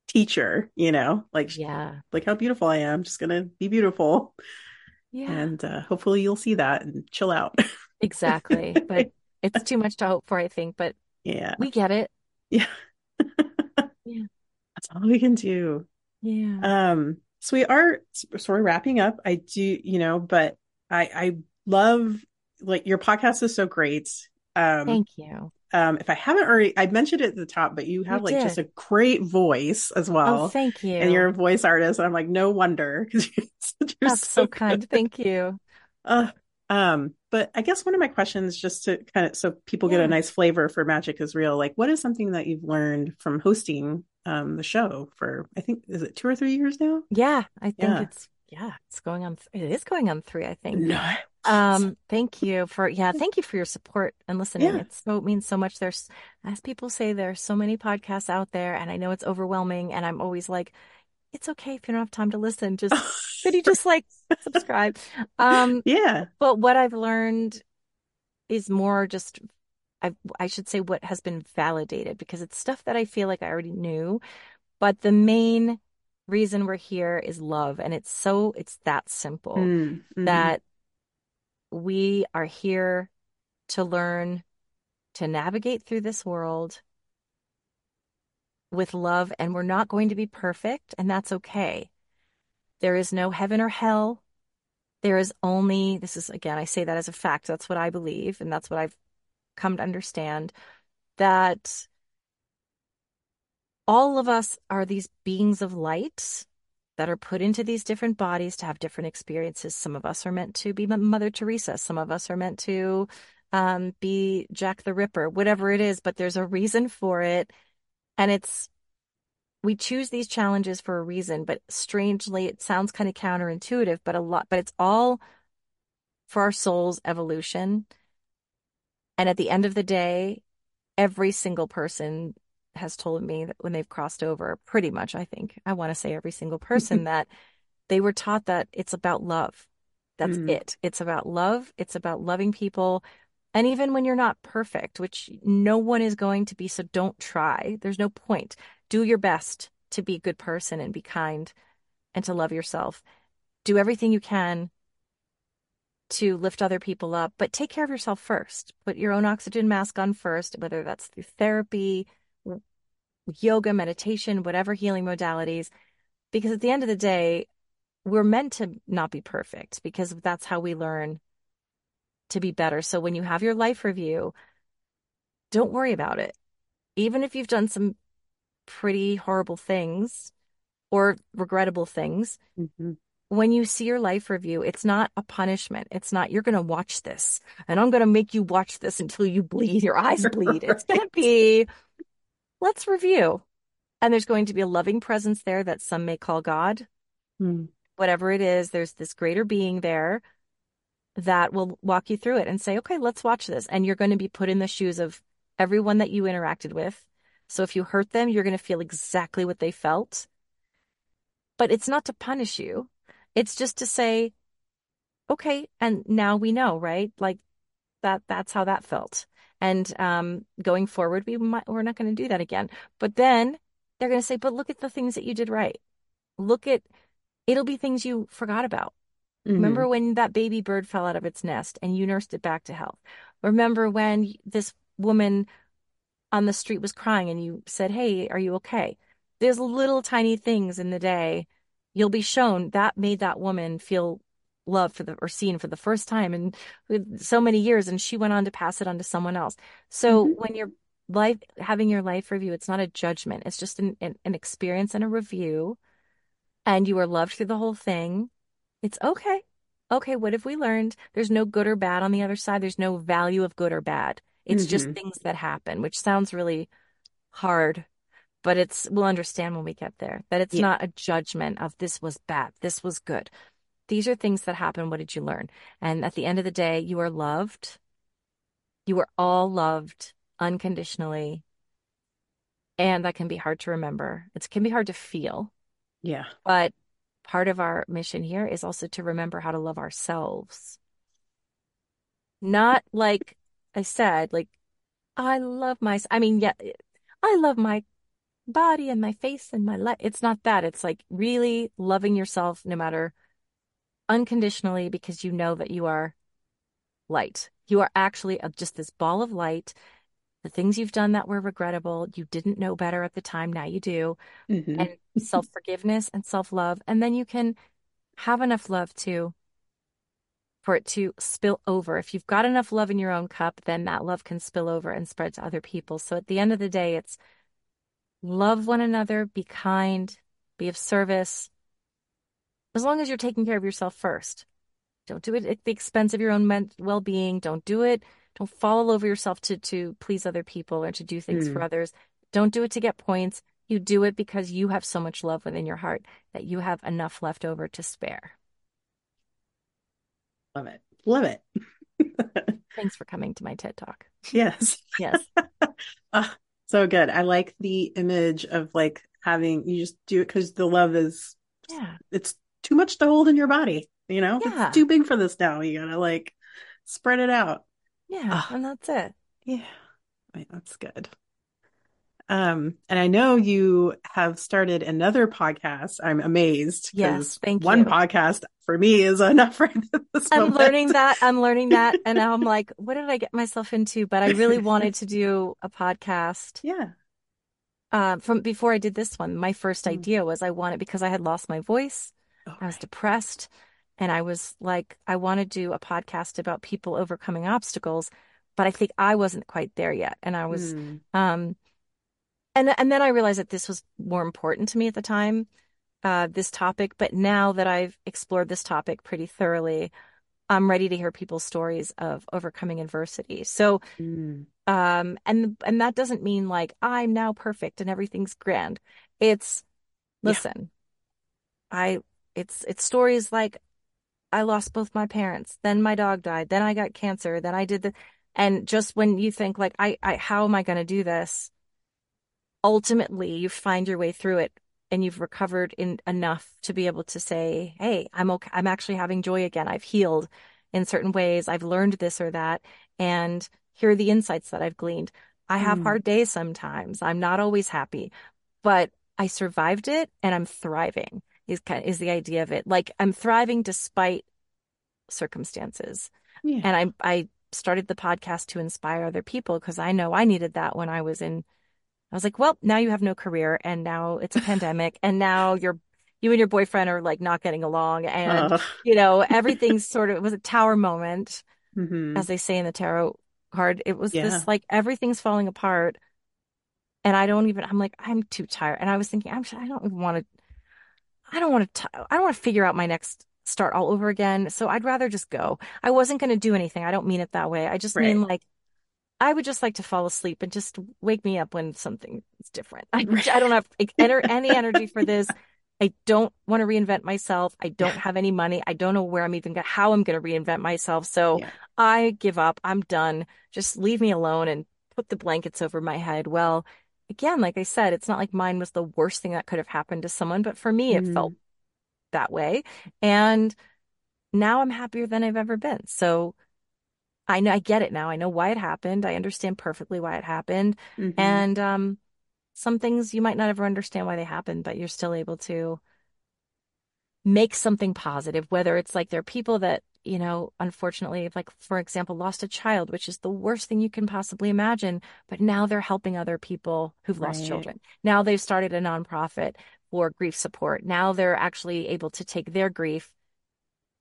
Speaker 1: teacher, you know, like
Speaker 2: yeah,
Speaker 1: like how beautiful I am. Just gonna be beautiful.
Speaker 2: Yeah,
Speaker 1: and uh, hopefully you'll see that and chill out. (laughs)
Speaker 2: Exactly. But it's too much to hope for, I think. But
Speaker 1: yeah,
Speaker 2: we get it.
Speaker 1: Yeah. (laughs)
Speaker 2: yeah.
Speaker 1: That's all we can do.
Speaker 2: Yeah.
Speaker 1: Um, so we are sort of wrapping up. I do, you know, but I I love like your podcast is so great. Um
Speaker 2: Thank you.
Speaker 1: Um, if I haven't already, I mentioned it at the top, but you have you like did. just a great voice as well.
Speaker 2: Oh, thank you.
Speaker 1: And you're a voice artist. And I'm like, no wonder because (laughs) you're,
Speaker 2: you're, That's so, so kind. Thank you. (laughs)
Speaker 1: Uh, um, but I guess one of my questions, just to kind of so people yeah. get a nice flavor for Magic is Real, like what is something that you've learned from hosting um, the show for I think is it two or three years now?
Speaker 2: Yeah, I think yeah. it's yeah, it's going on. Th- it is going on three, I think.
Speaker 1: No.
Speaker 2: Um, thank you for yeah, thank you for your support and listening. Yeah. It's so it means so much. There's as people say, there's so many podcasts out there, and I know it's overwhelming. And I'm always like, it's okay if you don't have time to listen. Just (laughs) could you just like subscribe? Um,
Speaker 1: yeah.
Speaker 2: But what I've learned is more just I I should say what has been validated because it's stuff that I feel like I already knew. But the main reason we're here is love, and it's so it's that simple mm, mm-hmm. that we are here to learn to navigate through this world with love and we're not going to be perfect and that's okay. There is no heaven or hell. There is only, this is again, I say that as a fact. That's what I believe and that's what I've come to understand that all of us are these beings of light that are put into these different bodies to have different experiences. Some of us are meant to be Mother Teresa. Some of us are meant to um, be Jack the Ripper, whatever it is, but there's a reason for it. And it's, we choose these challenges for a reason, but strangely, it sounds kind of counterintuitive, but a lot, but it's all for our soul's evolution. And at the end of the day, every single person has told me that when they've crossed over, pretty much, I think, I want to say every single person (laughs) that they were taught that it's about love. That's
Speaker 1: Mm.
Speaker 2: it. It's about love. It's about loving people. And even when you're not perfect, which no one is going to be, so don't try. There's no point. Do your best to be a good person and be kind and to love yourself. Do everything you can to lift other people up, but take care of yourself first. Put your own oxygen mask on first, whether that's through therapy, yoga, meditation, whatever healing modalities. Because at the end of the day, we're meant to not be perfect because that's how we learn to be better. So when you have your life review, don't worry about it. Even if you've done some pretty horrible things or regrettable things,
Speaker 1: Mhm.
Speaker 2: when you see your life review, it's not a punishment. It's not, you're going to watch this and I'm going to make you watch this until you bleed, your eyes bleed. It's going to be, let's review. And there's going to be a loving presence there that some may call God.
Speaker 1: Mm.
Speaker 2: Whatever it is, there's this greater being there that will walk you through it and say, okay, let's watch this. And you're going to be put in the shoes of everyone that you interacted with. So if you hurt them, you're going to feel exactly what they felt. But it's not to punish you. It's just to say, okay, and now we know, right? Like that that's how that felt. And um going forward, we might we're not going to do that again. But then they're going to say, but look at the things that you did right. Look at it'll be things you forgot about.
Speaker 1: Mhm.
Speaker 2: Remember when that baby bird fell out of its nest and you nursed it back to health? Remember when this woman on the street was crying and you said, Hey, are you okay? There's little tiny things in the day you'll be shown that made that woman feel loved for the or seen for the first time in so many years and she went on to pass it on to someone else. So
Speaker 1: Mhm.
Speaker 2: when you're life having your life review, it's not a judgment. It's just an, an, an experience and a review. And you are loved through the whole thing. It's okay. Okay, what have we learned? There's no good or bad on the other side. There's no value of good or bad. It's just
Speaker 1: Mhm.
Speaker 2: things that happen, which sounds really hard, but it's we'll understand when we get there that it's
Speaker 1: Yeah.
Speaker 2: not a judgment of this was bad, this was good. These are things that happen. What did you learn? And at the end of the day, you are loved. You are all loved unconditionally. And that can be hard to remember. It can be hard to feel.
Speaker 1: Yeah.
Speaker 2: But part of our mission here is also to remember how to love ourselves. Not like I said, like, I love my, I mean, yeah, I love my body and my face and my life. It's not that. It's like really loving yourself no matter unconditionally because you know that you are light. You are actually just this ball of light. The things you've done that were regrettable, you didn't know better at the time. Now you do
Speaker 1: Mhm.
Speaker 2: and self forgiveness and self love. And then you can have enough love to for it to spill over. If you've got enough love in your own cup, then that love can spill over and spread to other people. So at the end of the day, it's love one another, be kind, be of service, as long as you're taking care of yourself first. Don't do it at the expense of your own men- well-being. Don't do it. Don't fall all over yourself to to please other people or to do things for
Speaker 1: Mm.
Speaker 2: others. Don't do it to get points. You do it because you have so much love within your heart that you have enough left over to spare.
Speaker 1: Love it. Love it. (laughs)
Speaker 2: Thanks for coming to my TED Talk.
Speaker 1: Yes.
Speaker 2: Yes. (laughs)
Speaker 1: Ah, so good. I like the image of like having you just do it because the love is
Speaker 2: Yeah.
Speaker 1: it's too much to hold in your body. You know,
Speaker 2: Yeah.
Speaker 1: it's too big for this now. You gotta like spread it out.
Speaker 2: Yeah.
Speaker 1: Ah.
Speaker 2: And that's it.
Speaker 1: Yeah, that's good. Um, and I know you have started another podcast. I'm amazed
Speaker 2: Yes, thank
Speaker 1: one
Speaker 2: you.
Speaker 1: podcast for me is (laughs) enough right this
Speaker 2: I'm
Speaker 1: moment.
Speaker 2: learning that. I'm learning that. And now I'm like, what did I get myself into? But I really wanted to do a podcast. (laughs)
Speaker 1: Yeah.
Speaker 2: Uh, from before I did this one, my first
Speaker 1: Mm.
Speaker 2: idea was I wanted because I had lost my voice.
Speaker 1: Oh,
Speaker 2: I was
Speaker 1: right.
Speaker 2: depressed and I was like, I want to do a podcast about people overcoming obstacles, but I think I wasn't quite there yet. And I was,
Speaker 1: Mm.
Speaker 2: um, and and then I realized that this was more important to me at the time, uh, this topic. But now that I've explored this topic pretty thoroughly, I'm ready to hear people's stories of overcoming adversity. So,
Speaker 1: Mm.
Speaker 2: um, and and that doesn't mean like I'm now perfect and everything's grand. It's
Speaker 1: Yeah.
Speaker 2: listen, I it's it's stories like I lost both my parents, then my dog died, then I got cancer, then I did the and just when you think like I I how am I going to do this? Ultimately, you find your way through it and you've recovered in enough to be able to say, Hey, I'm okay. I'm actually having joy again. I've healed in certain ways. I've learned this or that. And here are the insights that I've gleaned. I have
Speaker 1: Mm.
Speaker 2: hard days sometimes. I'm not always happy, but I survived it and I'm thriving is kind is the idea of it. Like I'm thriving despite circumstances.
Speaker 1: Yeah.
Speaker 2: And I I started the podcast to inspire other people because I know I needed that when I was in I was like, well, now you have no career and now it's a (laughs) pandemic and now you're you and your boyfriend are like not getting along and
Speaker 1: Uh,
Speaker 2: you know everything's sort of it was a tower moment
Speaker 1: mhm.
Speaker 2: as they say in the tarot card. It was
Speaker 1: Yeah.
Speaker 2: this like everything's falling apart and I don't even I'm like I'm too tired and I was thinking I'm I don't even want to I don't want to I don't want to figure out my next start all over again. So I'd rather just go. I wasn't going to do anything. I don't mean it that way. I just mean like I would just like to fall asleep and just wake me up when something is different. I,
Speaker 1: Right.
Speaker 2: I don't have (laughs) like, any energy for this. I don't want to reinvent myself. I don't have any money. I don't know where I'm even going how I'm going to reinvent myself. So
Speaker 1: Yeah.
Speaker 2: I give up. I'm done. Just leave me alone and put the blankets over my head. Well, again, like I said, it's not like mine was the worst thing that could have happened to someone, but for me, it
Speaker 1: Mhm.
Speaker 2: felt that way. And now I'm happier than I've ever been. So I know I get it now. I know why it happened. I understand perfectly why it happened.
Speaker 1: Mhm.
Speaker 2: And um, some things you might not ever understand why they happened, but you're still able to make something positive, whether it's like there are people that, you know, unfortunately, like for example, lost a child, which is the worst thing you can possibly imagine, but now they're helping other people who've lost children. Now they've started a nonprofit for grief support. Now they're actually able to take their grief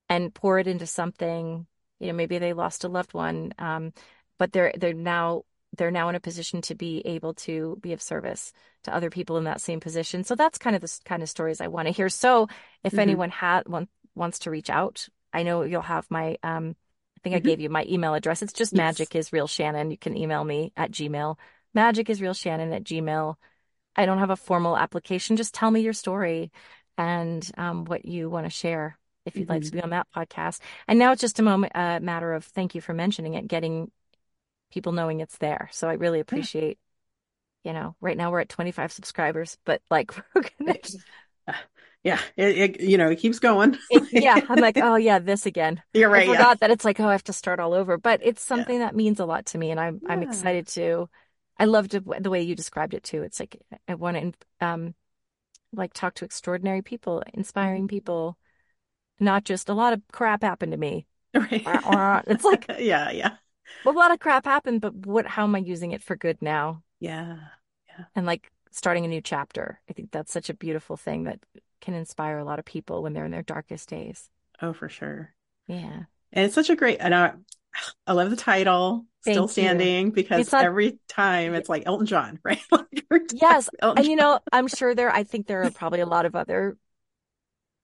Speaker 2: and pour it into something, you know, maybe they lost a loved one, um, but they're they're now they're now in a position to be able to be of service to other people in that same position. So that's kind of the kind of stories I want to hear. So if
Speaker 1: Mhm.
Speaker 2: anyone had want, wants to reach out, I know you'll have my um I think I
Speaker 1: Mhm.
Speaker 2: gave you my email address. It's just
Speaker 1: Yes.
Speaker 2: magic is real Shannon. You can email me at Gmail. Magic is real Shannon at Gmail. I don't have a formal application. Just tell me your story and um, what you want to share if you'd like to be on that podcast. And now it's just a moment, a matter of thank you for mentioning it, getting people knowing it's there. So I really appreciate, you know, right now we're at 25 subscribers, but like (laughs) we're gonna,
Speaker 1: yeah, it, it you know it keeps going.
Speaker 2: it, yeah, I'm like, (laughs) oh yeah, this again.
Speaker 1: You're right.
Speaker 2: I
Speaker 1: Yeah.
Speaker 2: forgot that it's like, oh, I have to start all over, but it's something that means a lot to me, and I'm I'm excited to. I loved the way you described it too. It's like I want to um like talk to extraordinary people, inspiring people, not just a lot of crap happened to me. (laughs)
Speaker 1: Right.
Speaker 2: It's like (laughs)
Speaker 1: yeah, yeah,
Speaker 2: a lot of crap happened, but what? How am I using it for good now?
Speaker 1: Yeah, yeah.
Speaker 2: And like starting a new chapter. I think that's such a beautiful thing that can inspire a lot of people when they're in their darkest days.
Speaker 1: Oh, for sure.
Speaker 2: Yeah.
Speaker 1: And it's such a great, and I, (sighs) I love the title,
Speaker 2: Thank
Speaker 1: Still
Speaker 2: you.
Speaker 1: Standing, because
Speaker 2: not-
Speaker 1: every time it's like Elton John, (laughs) right? Like,
Speaker 2: Yes,
Speaker 1: Elton
Speaker 2: And you know, I'm sure there, I think there are probably a lot of other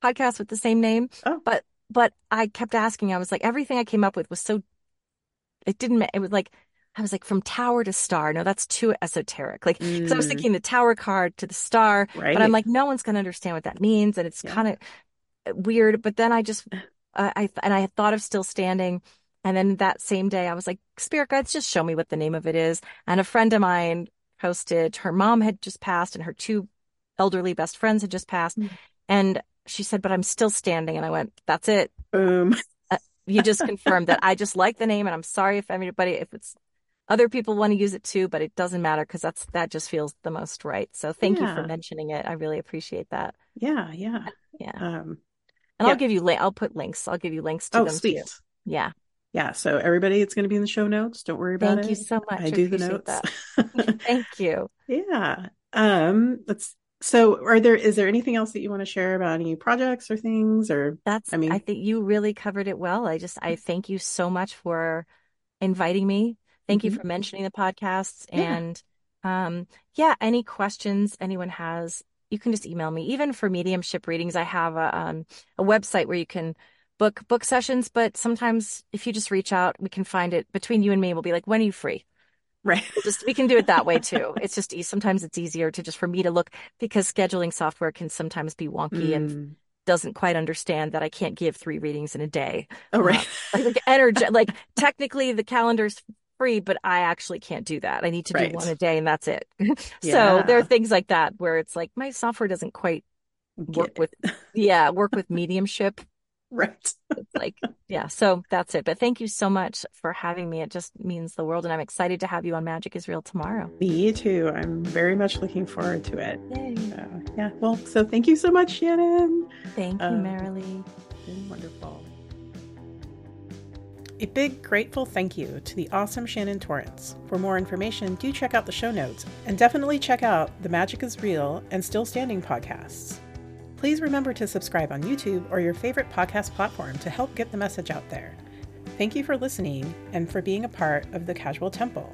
Speaker 2: podcasts with the same name,
Speaker 1: Oh.
Speaker 2: but, but I kept asking, I was like, everything I came up with was so, it didn't, it was like, I was like, from tower to star. No, that's too esoteric. Like, because I was
Speaker 1: Mm,
Speaker 2: thinking the tower card to the star,
Speaker 1: right.
Speaker 2: but I'm like, no one's going to understand what that means. And it's
Speaker 1: Yeah.
Speaker 2: kind of weird. But then I just, uh, I, and I had thought of still standing. And then that same day, I was like, Spirit guides, just show me what the name of it is. And a friend of mine posted, her mom had just passed and her two elderly best friends had just passed.
Speaker 1: Mm.
Speaker 2: And she said, but I'm still standing. And I went, that's it.
Speaker 1: boom.
Speaker 2: You just confirmed that. I just like the name. And I'm sorry if anybody, if it's other people want to use it too, but it doesn't matter because that's, that just feels the most right. So thank you for mentioning it. I really appreciate that.
Speaker 1: Yeah, yeah.
Speaker 2: Yeah.
Speaker 1: Um,
Speaker 2: And
Speaker 1: Yeah.
Speaker 2: I'll give you, I'll put links. I'll give you links to
Speaker 1: oh,
Speaker 2: them
Speaker 1: sweet.
Speaker 2: too. Yeah.
Speaker 1: Yeah. So everybody, it's going to be in the show notes. Don't worry about it.
Speaker 2: Thank you so much.
Speaker 1: I do the notes. (laughs) (laughs)
Speaker 2: Thank you.
Speaker 1: Yeah. Um, let's, so are there, is there anything else that you want to share about any projects or things or,
Speaker 2: That's,
Speaker 1: I mean-
Speaker 2: I think you really covered it well. I just, I thank you so much for inviting me. Thank you
Speaker 1: Mhm.
Speaker 2: for mentioning the podcasts.
Speaker 1: Yeah.
Speaker 2: And um, yeah, any questions anyone has, you can just email me. Even for mediumship readings, I have a, um, a website where you can book book sessions. But sometimes if you just reach out, we can find it between you and me. We'll be like, when are you free?
Speaker 1: right.
Speaker 2: Just we can do it that way too. (laughs) It's just sometimes it's easier to just for me to look because scheduling software can sometimes be wonky and
Speaker 1: Mm.
Speaker 2: doesn't quite understand that I can't give three readings in a day.
Speaker 1: Oh, right.
Speaker 2: Like, like energy, like (laughs) technically the calendar's free, but I actually can't do that. I need to
Speaker 1: Right.
Speaker 2: do one a day and that's it.
Speaker 1: Yeah. (laughs)
Speaker 2: So there are things like that where it's like my software doesn't quite work
Speaker 1: Get
Speaker 2: with, (laughs) yeah, work with mediumship.
Speaker 1: right.
Speaker 2: It's like, yeah, so that's it. But thank you so much for having me. It just means the world. And I'm excited to have you on Magic is Real tomorrow.
Speaker 1: Me too. I'm very much looking forward to it. So, yeah. Well, so thank you so much, Shannon.
Speaker 2: Thank you,
Speaker 1: Um, Merrily. Wonderful. A big grateful thank you to the awesome Shannon Torrence. For more information, do check out the show notes and definitely check out the Magic is Real and Still Standing podcasts. Please remember to subscribe on YouTube or your favorite podcast platform to help get the message out there. Thank you for listening and for being a part of the Casual Temple.